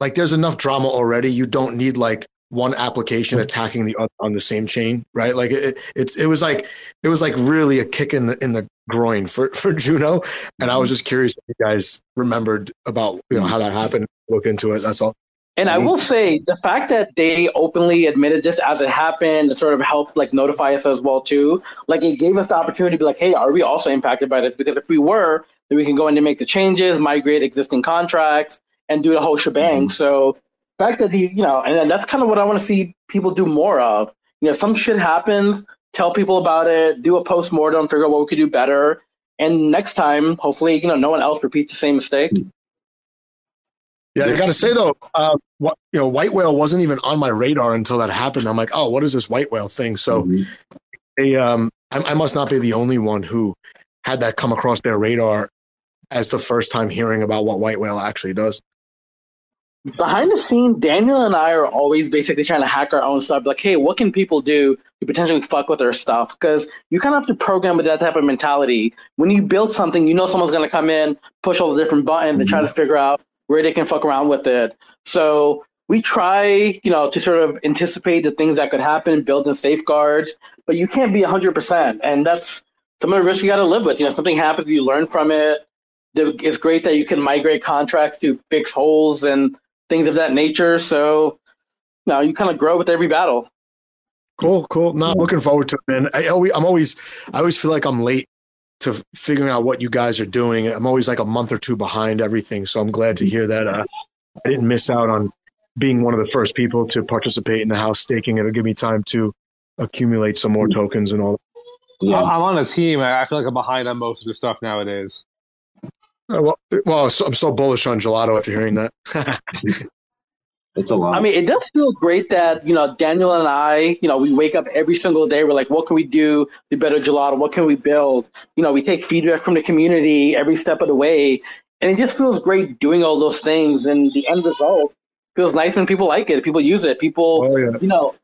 like there's enough drama already you don't need like one application mm-hmm. attacking the other on the same chain right? Like it, it's it was like it was like really a kick in the in the groin for for Juno and I was mm-hmm. just curious if you guys remembered about you know mm-hmm. how that happened look into it that's all And I mm-hmm. will say the fact that they openly admitted this as it happened sort of helped like notify us as well too. Like it gave us the opportunity to be like, hey, are we also impacted by this? Because if we were, then we can go in and make the changes, migrate existing contracts, and do the whole shebang. Mm-hmm. So the fact that the you know, and that's kind of what I want to see people do more of. You know, some shit happens, tell people about it, do a post mortem, figure out what we could do better. And next time, hopefully, you know, no one else repeats the same mistake. Mm-hmm. Yeah, I got to say though, uh, what you know, white whale wasn't even on my radar until that happened. I'm like, oh, what is this white whale thing? So, Mhm. they, um, I, I must not be the only one who had that come across their radar as the first time hearing about what white whale actually does. behind the scene, Daniel and I are always basically trying to hack our own stuff. Like, hey, what can people do to potentially fuck with our stuff? Because you kind of have to program with that type of mentality. When you build something, you know someone's going to come in, push all the different buttons, and try to figure out where they can fuck around with it. So we try, you know, to sort of anticipate the things that could happen, build in safeguards, but you can't be 100%. And that's some of the risks you got to live with. You know, something happens, you learn from it. It's great that you can migrate contracts to fix holes and things of that nature. So, you know, you kind of grow with every battle. Cool, cool. Not looking forward to it, man. I I'm always, I always feel like I'm late to figuring out what you guys are doing. I'm always like a month or two behind everything. So I'm glad to hear that. Uh, I didn't miss out on being one of the first people to participate in the house staking. It'll give me time to accumulate some more tokens and all. Yeah. I'm on a team. I I feel like I'm behind on most of the stuff nowadays. Uh, well, well, I'm so bullish on Gelotto after hearing that. It's a lot. I mean, it does feel great that, you know, Daniel and I, you know, we wake up every single day. We're like, what can we do to better Gelotto? What can we build? You know, we take feedback from the community every step of the way. And it just feels great doing all those things. And the end result feels nice when people like it, people use it, people, oh yeah. you know,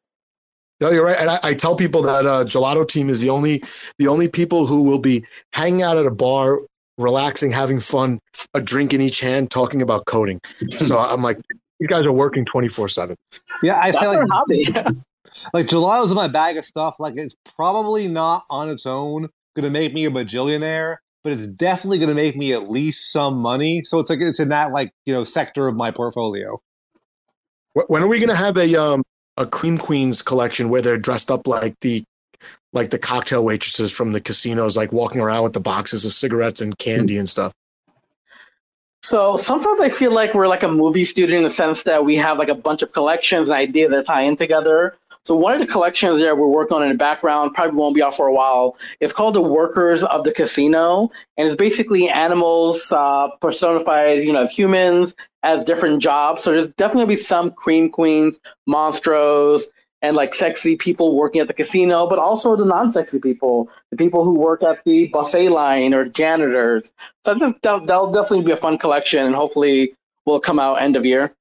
No, you're right. And I, I tell people that uh, Gelotto team is the only the only people who will be hanging out at a bar, relaxing, having fun, a drink in each hand, talking about coding. So I'm like, you guys are working 24 seven. Yeah, I that's say like hobby. like Gelotto's in my bag of stuff. Like it's probably not on its own gonna make me a bajillionaire, but it's definitely gonna make me at least some money. So it's like it's in that like you know sector of my portfolio. When are we gonna have a um a Cream Queens collection where they're dressed up like the like the cocktail waitresses from the casinos, like walking around with the boxes of cigarettes and candy and stuff? So sometimes I feel like we're like a movie studio in the sense that we have like a bunch of collections and ideas that tie in together. So one of the collections there we're working on in the background probably won't be out for a while. It's called the Workers of the Casino, and it's basically animals uh, personified, you know, as humans as different jobs. So there's definitely be some cream queens, monstros, and like sexy people working at the casino, but also the non-sexy people, the people who work at the buffet line or janitors. So I think that'll, that'll definitely be a fun collection, and hopefully will come out end of year.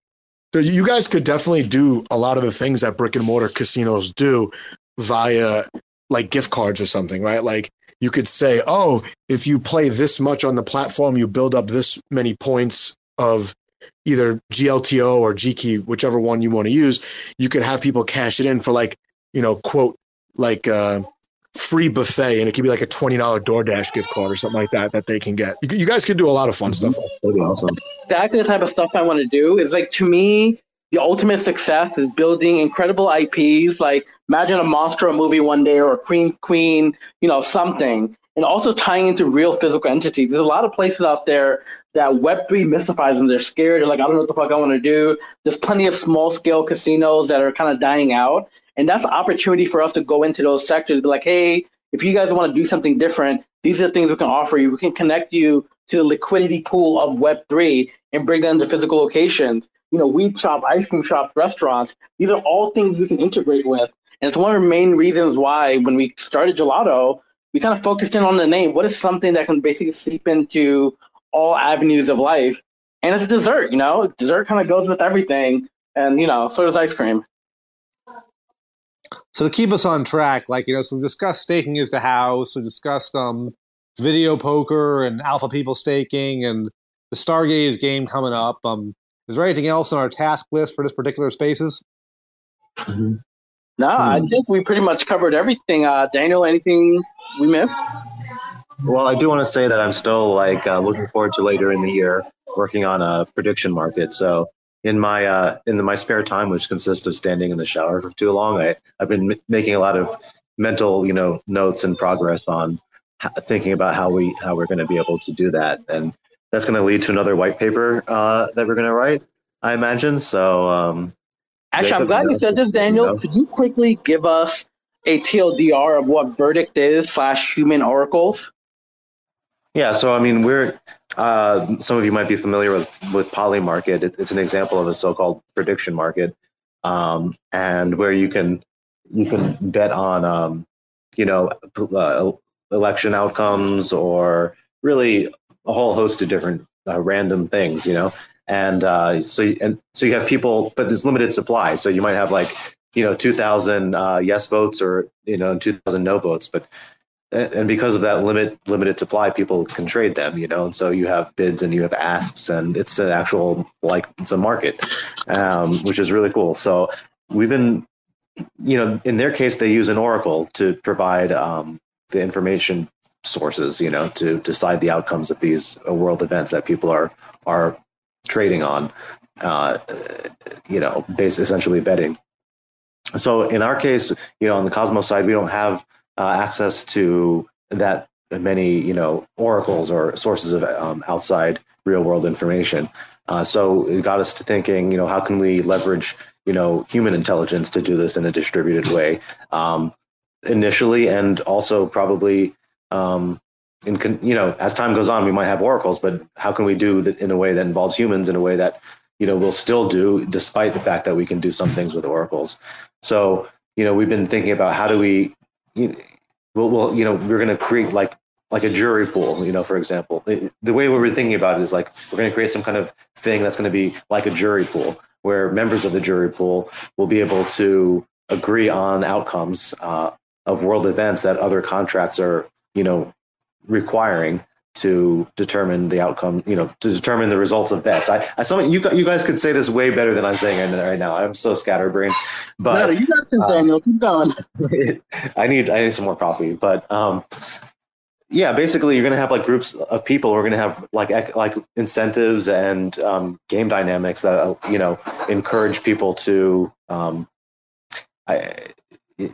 So you guys could definitely do a lot of the things that brick and mortar casinos do via like gift cards or something, right? Like you could say, oh, if you play this much on the platform, you build up this many points of either GLTO or GKey, whichever one you want to use. You could have people cash it in for like, you know, quote, like uh, free buffet, and it could be like a twenty dollar DoorDash gift card or something like that that they can get. You, you guys could do a lot of fun stuff. That'd be awesome. Exactly the type of stuff I want to do is like to me, the ultimate success is building incredible IPs. Like imagine a monster movie one day or a Queen Queen, you know, something. And also tying into real physical entities. There's a lot of places out there that Web3 mystifies them. They're scared. They're like, I don't know what the fuck I want to do. There's plenty of small scale casinos that are kind of dying out. And that's an opportunity for us to go into those sectors, be like, hey, if you guys want to do something different, these are the things we can offer you. We can connect you to the liquidity pool of Web3 and bring them to physical locations. You know, weed shop, ice cream shops, restaurants. These are all things we can integrate with. And it's one of the main reasons why when we started Gelotto, we kind of focused in on the name. What is something that can basically seep into all avenues of life? And it's a dessert, you know, dessert kind of goes with everything. And, you know, so does ice cream. So to keep us on track, like, you know, so we discussed staking is the house, we discussed um video poker and alpha people staking and the Stargaze game coming up. Um, is there anything else on our task list for this particular spaces? Mm-hmm. No, I think we pretty much covered everything. Uh, Daniel, anything we missed? Well, I do want to say that I'm still like uh, looking forward to later in the year working on a prediction market. So in my uh, in the, my spare time, which consists of standing in the shower for too long, I I've been m- making a lot of mental you know notes and progress on thinking about how we how we're going to be able to do that, and that's going to lead to another white paper uh, that we're going to write, I imagine. So, um, actually, I'm glad you said this, Daniel. You. Could you quickly give us a TLDR of what verdict is slash human oracles? Yeah, so I mean, we're uh, some of you might be familiar with with Polymarket. It, it's an example of a so-called prediction market, um, and where you can you can bet on um, you know uh, election outcomes or really a whole host of different uh, random things, you know. And uh, so and so you have people, but there's limited supply. So you might have like you know 2,000 uh, yes votes or you know 2,000 no votes, but and because of that limit limited supply, people can trade them, you know. And so you have bids and you have asks, and it's an actual like it's a market, um, which is really cool. So we've been, you know, in their case, they use an oracle to provide um, the information sources, you know, to decide the outcomes of these uh, world events that people are are trading on, uh, you know, based essentially betting. So in our case, you know, on the Cosmos side, we don't have uh, access to that many, you know, oracles or sources of um, outside real world information. Uh, so it got us to thinking, you know, how can we leverage, you know, human intelligence to do this in a distributed way? Um, initially and also probably um, con- you know as time goes on we might have oracles but how can we do that in a way that involves humans in a way that you know we'll still do despite the fact that we can do some things with oracles? So you know we've been thinking about how do we you know, we'll, we'll you know we're going to create like like a jury pool you know for example. The, way we were thinking about it is like we're going to create some kind of thing that's going to be like a jury pool where members of the jury pool will be able to agree on outcomes uh, of world events that other contracts are, you know, requiring to determine the outcome, you know, to determine the results of bets. I, I some you you guys could say this way better than I'm saying it right now. I'm so scatterbrained, but no, you got this, Daniel. Uh, Keep going. I need I need some more coffee, but um, yeah, basically you're going to have like groups of people who are going to have like like incentives and um, game dynamics that you know encourage people to um, I,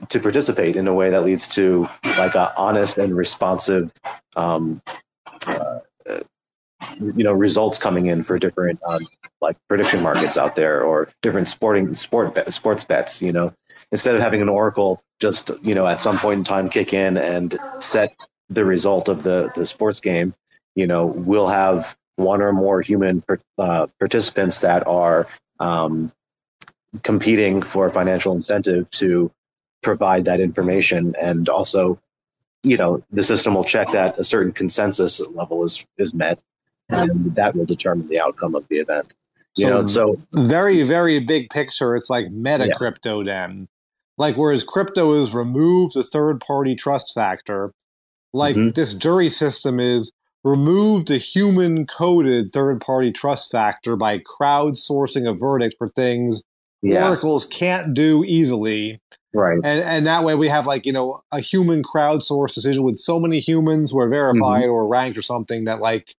to participate in a way that leads to like a honest and responsive um, uh, you know results coming in for different um, like prediction markets out there or different sporting sport sports bets you know? Instead of having an oracle just you know at some point in time kick in and set the result of the the sports game you know we'll have one or more human uh, participants that are um, competing for financial incentive to provide that information and also you know the system will check that a certain consensus level is is met and that will determine the outcome of the event you so, know so very very big picture it's like meta yeah. crypto then like whereas crypto is remove the third party trust factor like mm-hmm. this jury system is remove the human coded third party trust factor by crowdsourcing a verdict for things yeah. oracles can't do easily Right. And and that way we have like, you know, a human crowdsourced decision with so many humans who are verified mm-hmm. or ranked or something that like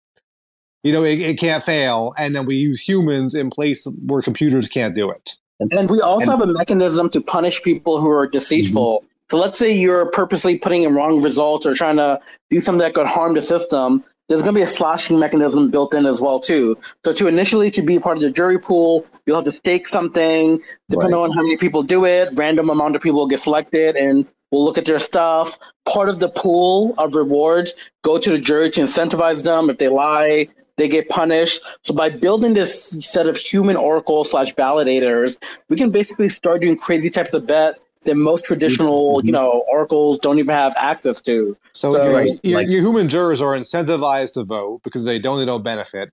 you know, it, it, can't fail. And then we use humans in place where computers can't do it. And we also and, have a mechanism to punish people who are deceitful. Mm-hmm. So let's say you're purposely putting in wrong results or trying to do something that could harm the system there's going to be a slashing mechanism built in as well too. So to initially to be part of the jury pool, you'll have to stake something. Depending right. on how many people do it, random amount of people will get selected, and we'll look at their stuff. Part of the pool of rewards go to the jury to incentivize them. If they lie, they get punished. So by building this set of human oracle slash validators, we can basically start doing crazy types of bets that most traditional, mm-hmm. you know, oracles don't even have access to. So, So, your, right, your, like- your human jurors are incentivized to vote because they don't, they don't benefit.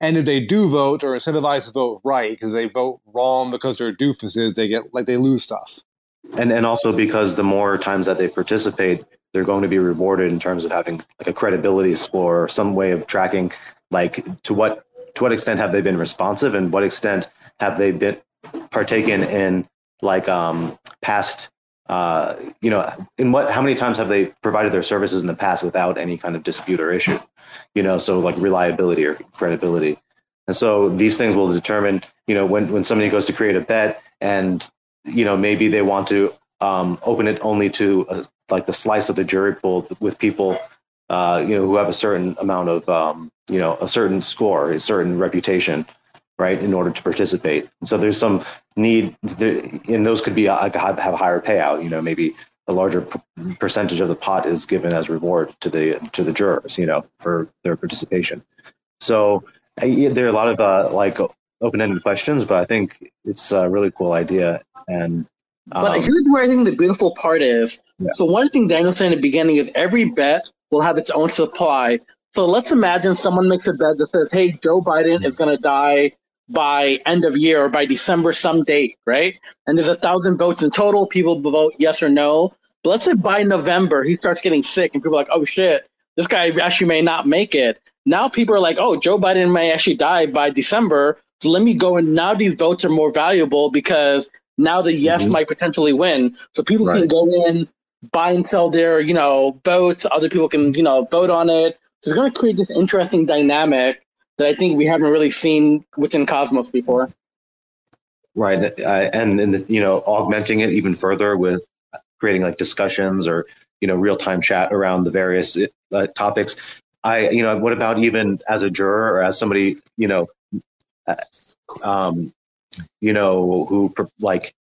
And if they do vote, they're incentivized to vote right because they vote wrong because they're doofuses. They get like they lose stuff. and and also because the more times that they participate they're going to be rewarded in terms of having like a credibility score or some way of tracking like to what to what extent have they been responsive and what extent have they been partaken in like um past uh you know in what how many times have they provided their services in the past without any kind of dispute or issue? You know so like reliability or credibility. And so these things will determine you know when when somebody goes to create a bet and you know maybe they want to um, open it only to a, like the slice of the jury pool with people uh, you know who have a certain amount of um, you know a certain score a certain reputation right in order to participate so there's some need there, and those could be uh, like have, have a higher payout you know maybe a larger p- percentage of the pot is given as reward to the to the jurors you know for their participation so there are a lot of uh, like open-ended questions but i think it's a really cool idea and But um, here's where I think the beautiful part is. Yeah. So one thing Daniel said in the beginning is every bet will have its own supply. So let's imagine someone makes a bet that says, "Hey, Joe Biden is going to die by end of year or by December some date," right? And there's a thousand votes in total. People vote yes or no. But let's say by November he starts getting sick, and people are like, "Oh shit, this guy actually may not make it." Now people are like, "Oh, Joe Biden may actually die by December." So let me go and now these votes are more valuable because now the yes Mhm. might potentially win. So people can go in, buy and sell their, you know, votes. Other people can, you know, vote on it. So it's going to create this interesting dynamic that I think we haven't really seen within Cosmos before. right uh, and and you know augmenting it even further with creating like discussions or you know real-time chat around the various uh, topics i you know what about even as a juror or as somebody you know uh, um you know who like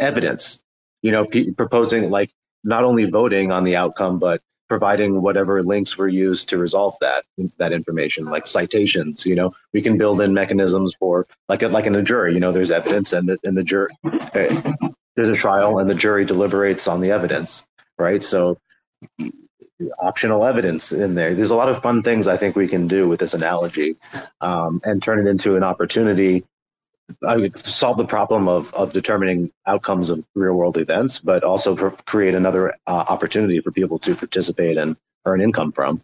evidence you know pe- proposing like not only voting on the outcome but providing whatever links were used to resolve that that information like citations you know? We can build in mechanisms for like a, like in a jury you know there's evidence and the, and the jury uh, there's a trial and the jury deliberates on the evidence right? So optional evidence in there. There's a lot of fun things i think we can do with this analogy um, and turn it into an opportunity I would solve the problem of, of determining outcomes of real world events, but also pr- create another uh, opportunity for people to participate and earn income from.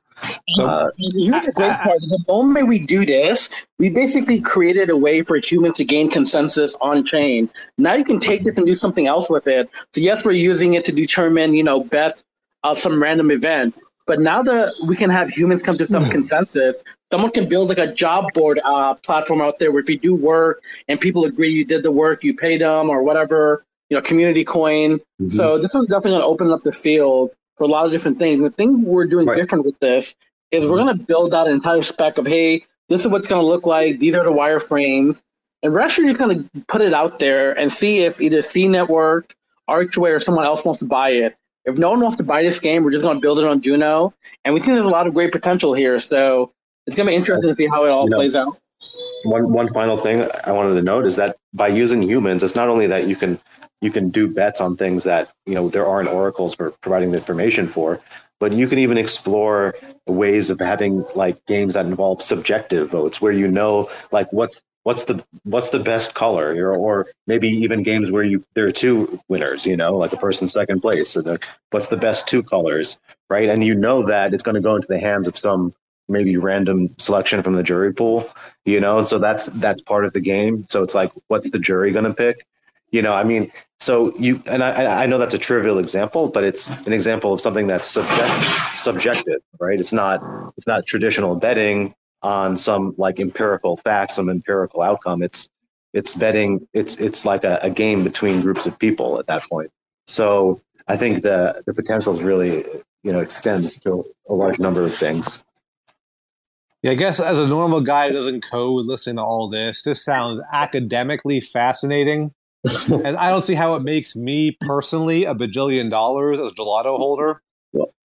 So- uh, Here's the great part. The moment we do this, we basically created a way for humans to gain consensus on chain. Now you can take this and do something else with it. So yes, we're using it to determine, you know, bets of some random event. But now that we can have humans come to some consensus, someone can build like a job board uh, platform out there where if you do work and people agree you did the work, you pay them or whatever, you know, community coin. mhm. So this one's definitely going to open up the field for a lot of different things. The thing we're doing Right. different with this is we're going to build out an entire spec of, hey, this is what's going to look like. These are the wireframes. And we're actually just going to put it out there and see if either Sei Network, Archway, or someone else wants to buy it. If no one wants to buy this game, we're just going to build it on Juno. And we think there's a lot of great potential here. So it's going to be interesting to see how it all You know, plays out. one one final thing I wanted to note is that by using humans, it's not only that you can you can do bets on things that you know there aren't oracles for providing the information for, but you can even explore ways of having like games that involve subjective votes, where you know like what what's the what's the best color, or, or maybe even games where you there are two winners, you know, like a first and second place. So what's the best two colors, right? And you know that it's going to go into the hands of some maybe random selection from the jury pool you know? So that's that's part of the game. So it's like what's the jury going to pick? You know i mean so you and i i know that's a trivial example but it's an example of something that's subject, subjective right? It's not it's not traditional betting on some like empirical fact some empirical outcome. It's it's betting it's it's like a, a game between groups of people at that point. So i think the the potential is really you know extends to a large number of things Yeah, I guess as a normal guy who doesn't code, listening to all this, this sounds academically fascinating. and I don't see how it makes me personally a bajillion dollars as a Gelotto holder.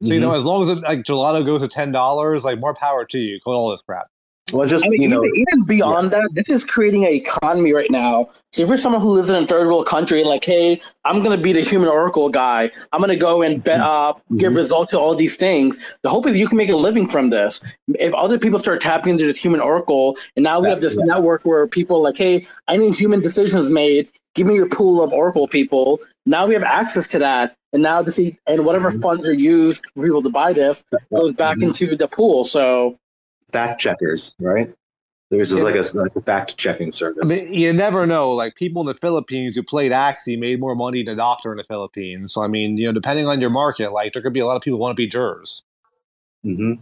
So you know, mhm. as long as it, like Gelotto goes to ten dollars, like more power to you. Quit all this crap. Well, just I mean, you know, even, even beyond that, this is creating an economy right now. So if you're someone who lives in a third world country, like, hey, I'm gonna be the human oracle guy. I'm gonna go and bet up, give Mhm. results to all these things. The hope is you can make a living from this. If other people start tapping into the human oracle, and now we have this Yeah. network where people are like, hey, I need human decisions made. Give me your pool of oracle people. Now we have access to that, and now to see and whatever Mhm. funds are used for people to buy this goes back Mhm. into the pool. So fact checkers, right? There's just like a, like a fact checking service. I mean, you never know. Like people in the Philippines who played Axie made more money than a doctor in the Philippines. So I mean, you know, depending on your market, like there could be a lot of people who want to be jurors. hmm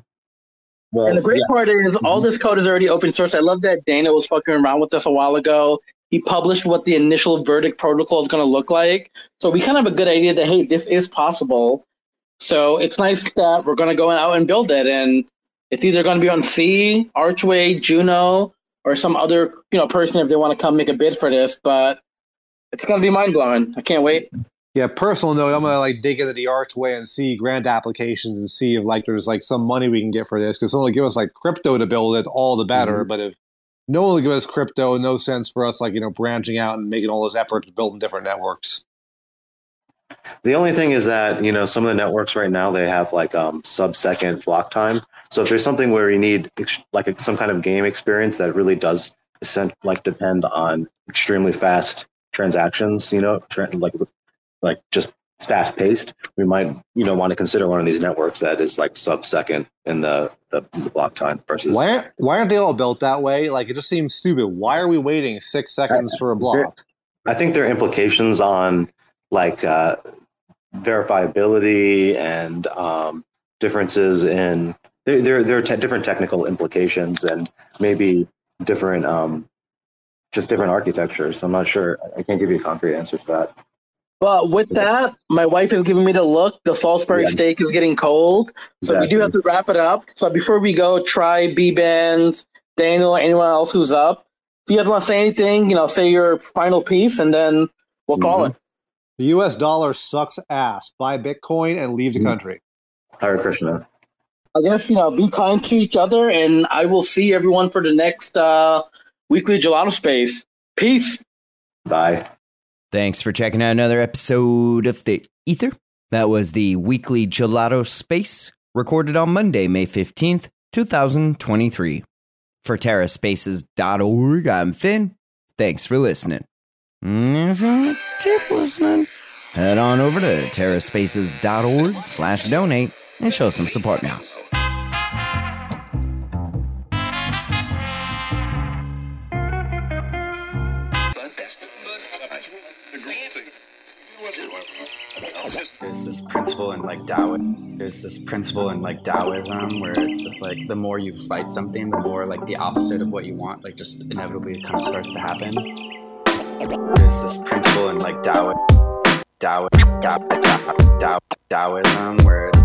Well, And the great yeah. part is all this code is already open source. I love that Dana was fucking around with us a while ago. He published what the initial verdict protocol is going to look like. So we kind of have a good idea that, hey, this is possible. So it's nice that we're going to go out and build it. And it's either going to be on Sei, Archway, Juno, or some other you know person if they want to come make a bid for this. But it's going to be mind blowing. I can't wait. Yeah, personal note, I'm gonna like dig into the Archway and Sei grant applications and see if like there's like some money we can get for this. Because someone will give us like crypto to build it, all the better. But if no one will give us crypto, no sense for us like you know branching out and making all those efforts to building different networks. The only thing is that you know some of the networks right now they have like um, sub-second block time. So if there's something where you need like some kind of game experience that really does like depend on extremely fast transactions, you know, like like just fast paced, we might you know want to consider one of these networks that is like sub-second in the, the, the block time versus. Why aren't why aren't they all built that way? Like it just seems stupid. Why are we waiting six seconds for a block? I think there are implications on like uh, verifiability and um, differences in there. There, there are te- different technical implications and maybe different, um, just different architectures. I'm not sure. I can't give you a concrete answer to that. But with that, my wife is giving me the look. The Salisbury Yeah. steak is getting cold. So we do have to wrap it up. So before we go, try Bbandz, Daniel, anyone else who's up. If you guys want to say anything, you know, say your final piece and then we'll call Mhm. it. The U.S. dollar sucks ass. Buy Bitcoin and leave the Mhm. country. Hare Krishna. I guess, you know, be kind to each other and I will see everyone for the next uh, weekly Gelotto space. Peace. Bye. Thanks for checking out another episode of The Ether. That was the weekly Gelotto Space, recorded on Monday, May 15th, 2023. For TerraSpaces.org, I'm Finn. Thanks for listening. And If you keep listening, head on over to TerraSpaces.org slash donate and show some support now. there's this principle in like Taoism. There's this principle in like Taoism where it's like the more you fight something, the more like the opposite of what you want, like just inevitably kind of starts to happen. There's this principle in like Tao, Tao, Tao, Tao, Tao, Taoism where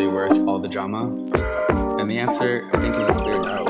Really worth all the drama? And the answer, I think, is a clear no.